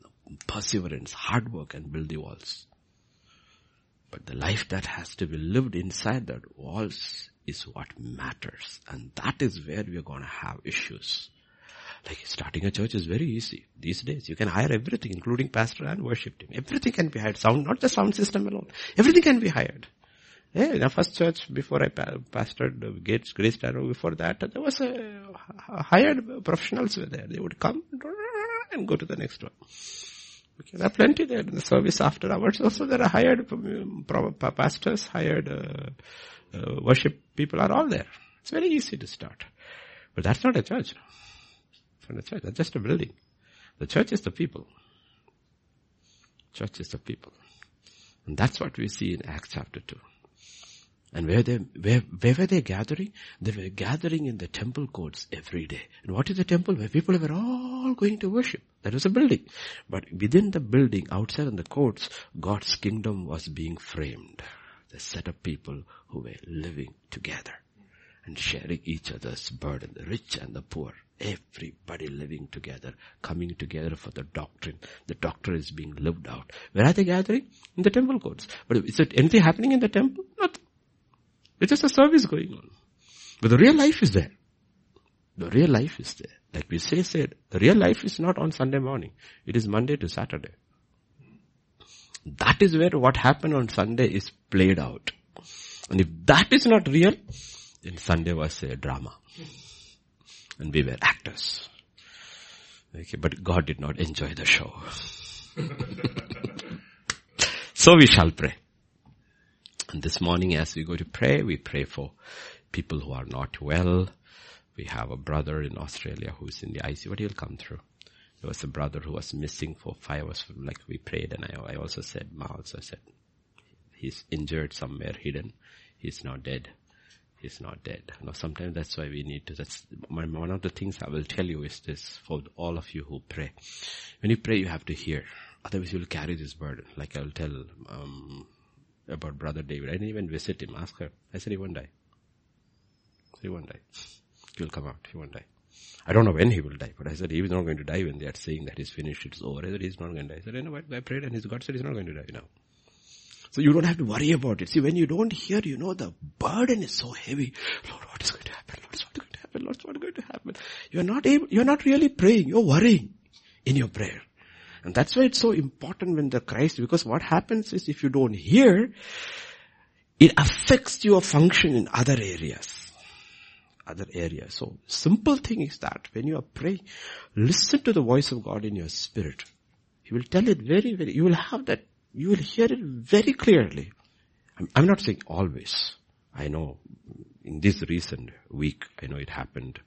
[SPEAKER 1] perseverance, hard work and build the walls. But the life that has to be lived inside that walls is what matters. And that is where we are going to have issues. Like starting a church is very easy these days. You can hire everything, including pastor and worship team. Everything can be hired. Sound, not the sound system alone. Everything can be hired. Yeah, in the first church before I pastored uh, Gates Grace Tarot, before that, there was a hired professionals were there. They would come and go to the next one. Okay, there are plenty there in the service after hours. Also, there are hired um, pastors, hired uh, uh, worship people are all there. It's very easy to start. But that's not a church. It's not a church. That's just a building. The church is the people. Church is the people. And that's what we see in Acts chapter 2. And where they, where, where were they gathering? They were gathering in the temple courts every day. And what is the temple? Where people were all going to worship. That was a building. But within the building, outside in the courts, God's kingdom was being framed. The set of people who were living together and sharing each other's burden, the rich and the poor. Everybody living together, coming together for the doctrine. The doctrine is being lived out. Where are they gathering? In the temple courts. But is it anything happening in the temple? Nothing. It's just a service going on. But the real life is there. The real life is there. Like we say said, the real life is not on Sunday morning. It is Monday to Saturday. That is where what happened on Sunday is played out. And if that is not real, then Sunday was a drama. And we were actors. Okay, but God did not enjoy the show. so we shall pray. And this morning as we go to pray, we pray for people who are not well. We have a brother in Australia who's in the ICU, but he'll come through. There was a brother who was missing for five hours, like we prayed, and I, I also said, Ma also said, he's injured somewhere hidden. He's not dead. He's not dead. You know, sometimes that's why we need to, that's one of the things I will tell you is this for all of you who pray. When you pray, you have to hear. Otherwise you'll carry this burden. Like I'll tell, um, about brother David. I didn't even visit him, ask her. I said he won't die. He won't die. He'll come out. He won't die. I don't know when he will die, but I said he is not going to die when they are saying that he's finished, it's over. I said he's not going to die. I said, you know what, I prayed and his God said he's not going to die now. So you don't have to worry about it. See, when you don't hear, you know the burden is so heavy. Lord, what is going to happen? Lord, what's going to happen? Lord, what's going to happen? You're not able, you're not really praying. You're worrying in your prayer. And that's why it's so important when the Christ, because what happens is if you don't hear, it affects your function in other areas. Other areas. So simple thing is that when you are praying, listen to the voice of God in your spirit. He will tell it very, very, you will have that you will hear it very clearly. I'm, I'm not saying always. I know in this recent week, I know it happened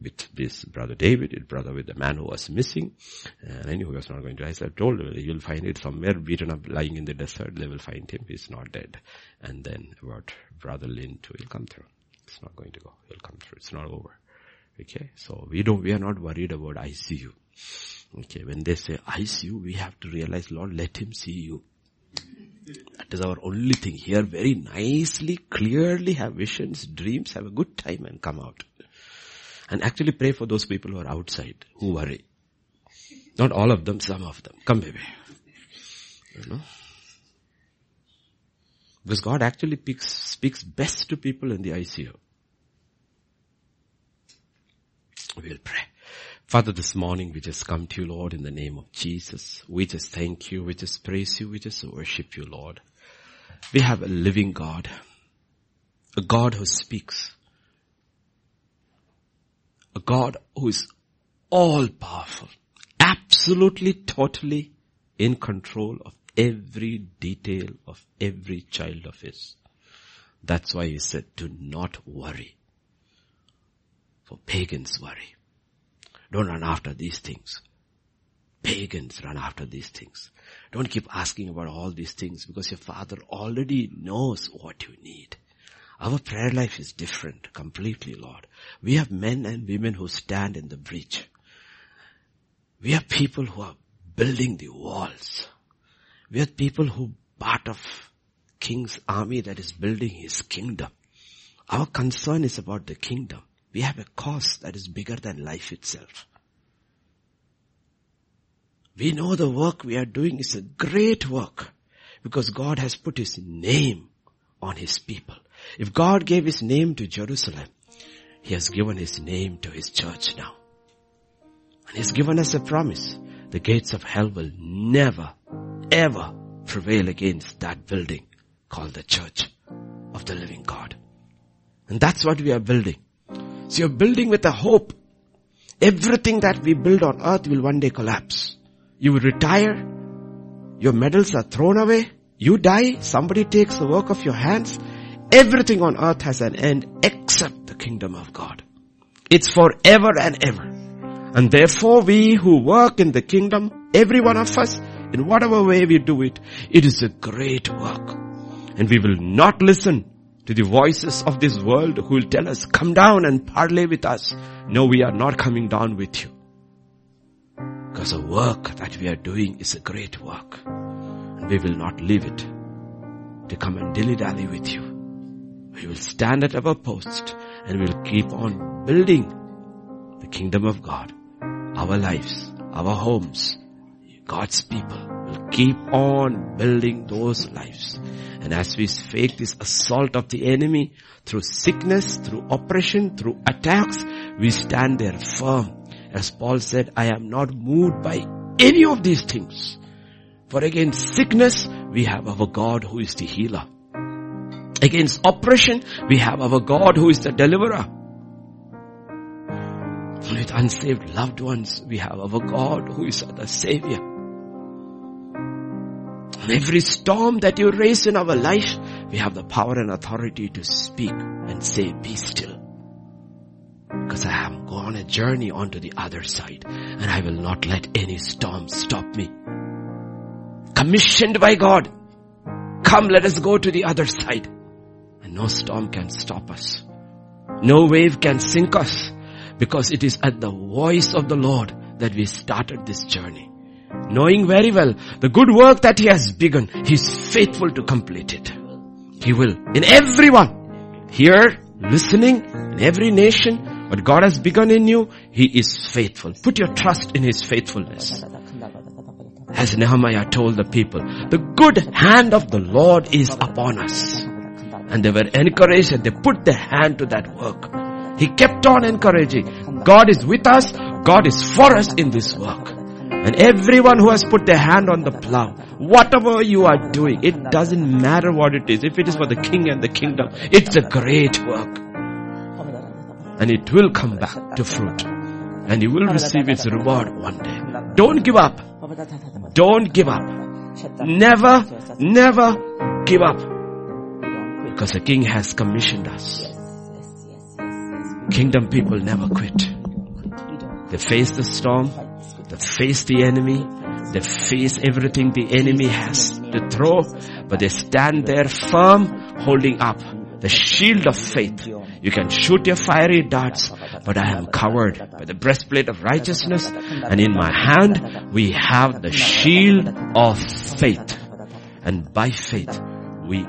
[SPEAKER 1] with this brother David, his brother with the man who was missing, and I knew he was not going to. I said, told him, you'll find it somewhere beaten up, lying in the desert. They will find him. He's not dead. And then about brother Lynn too, he'll come through. It's not going to go. He'll come through. It's not over. Okay, so we don't. We are not worried about ICU. Okay, when they say, ICU, we have to realize, Lord, let him see you. That is our only thing. Here very nicely, clearly have visions, dreams, have a good time and come out. And actually pray for those people who are outside, who worry. Not all of them, some of them. Come baby. You know? Because God actually speaks, speaks best to people in the ICU. We'll pray. Father, this morning we just come to you, Lord, in the name of Jesus. We just thank you, we just praise you, we just worship you, Lord. We have a living God, a God who speaks, a God who is all powerful, absolutely, totally in control of every detail of every child of his. That's why he said, do not worry. For pagans worry. Don't run after these things. Pagans run after these things. Don't keep asking about all these things because your father already knows what you need. Our prayer life is different completely, Lord. We have men and women who stand in the breach. We have people who are building the walls. We have people who part of king's army that is building his kingdom. Our concern is about the kingdom. We have a cause that is bigger than life itself. We know the work we are doing is a great work because God has put His name on His people. If God gave His name to Jerusalem, He has given His name to His church now. And He's given us a promise. The gates of hell will never, ever prevail against that building called the church of the living God. And that's what we are building. So you're building with a hope. Everything that we build on earth will one day collapse. You will retire. Your medals are thrown away. You die. Somebody takes the work of your hands. Everything on earth has an end except the kingdom of God. It's forever and ever. And therefore we who work in the kingdom, every one of us, in whatever way we do it, it is a great work. And we will not listen to the voices of this world who will tell us, come down and parley with us. No, we are not coming down with you. Because the work that we are doing is a great work. And we will not leave it to come and dilly-dally with you. We will stand at our post and we'll keep on building the kingdom of God. Our lives, our homes, God's people will keep on building those lives. And as we face this assault of the enemy through sickness, through oppression, through attacks, we stand there firm. As Paul said, I am not moved by any of these things. For against sickness, we have our God who is the healer. Against oppression, we have our God who is the deliverer. With unsaved loved ones, we have our God who is the savior. On every storm that you raise in our life, we have the power and authority to speak and say, be still. Because I have gone a journey onto the other side and I will not let any storm stop me. Commissioned by God. Come, let us go to the other side. No storm can stop us. No wave can sink us because it is at the voice of the Lord that we started this journey knowing very well the good work that he has begun, he is faithful to complete it. He will. In everyone, here, listening, in every nation, What God has begun in you, He is faithful. Put your trust in His faithfulness. As Nehemiah told the people, the good hand of the Lord is upon us. And they were encouraged and they put their hand to that work. He kept on encouraging. God is with us. God is for us in this work. And everyone who has put their hand on the plow, whatever you are doing, it doesn't matter what it is. If it is for the king and the kingdom, it's a great work. And it will come back to fruit. And you will receive its reward one day. Don't give up. Don't give up. Never, never give up. Because the king has commissioned us. Kingdom people never quit. They face the storm. They face the enemy. They face everything the enemy has to throw, but they stand there firm, holding up the shield of faith. You can shoot your fiery darts, but I am covered by the breastplate of righteousness, and in my hand we have the shield of faith. And by faith we.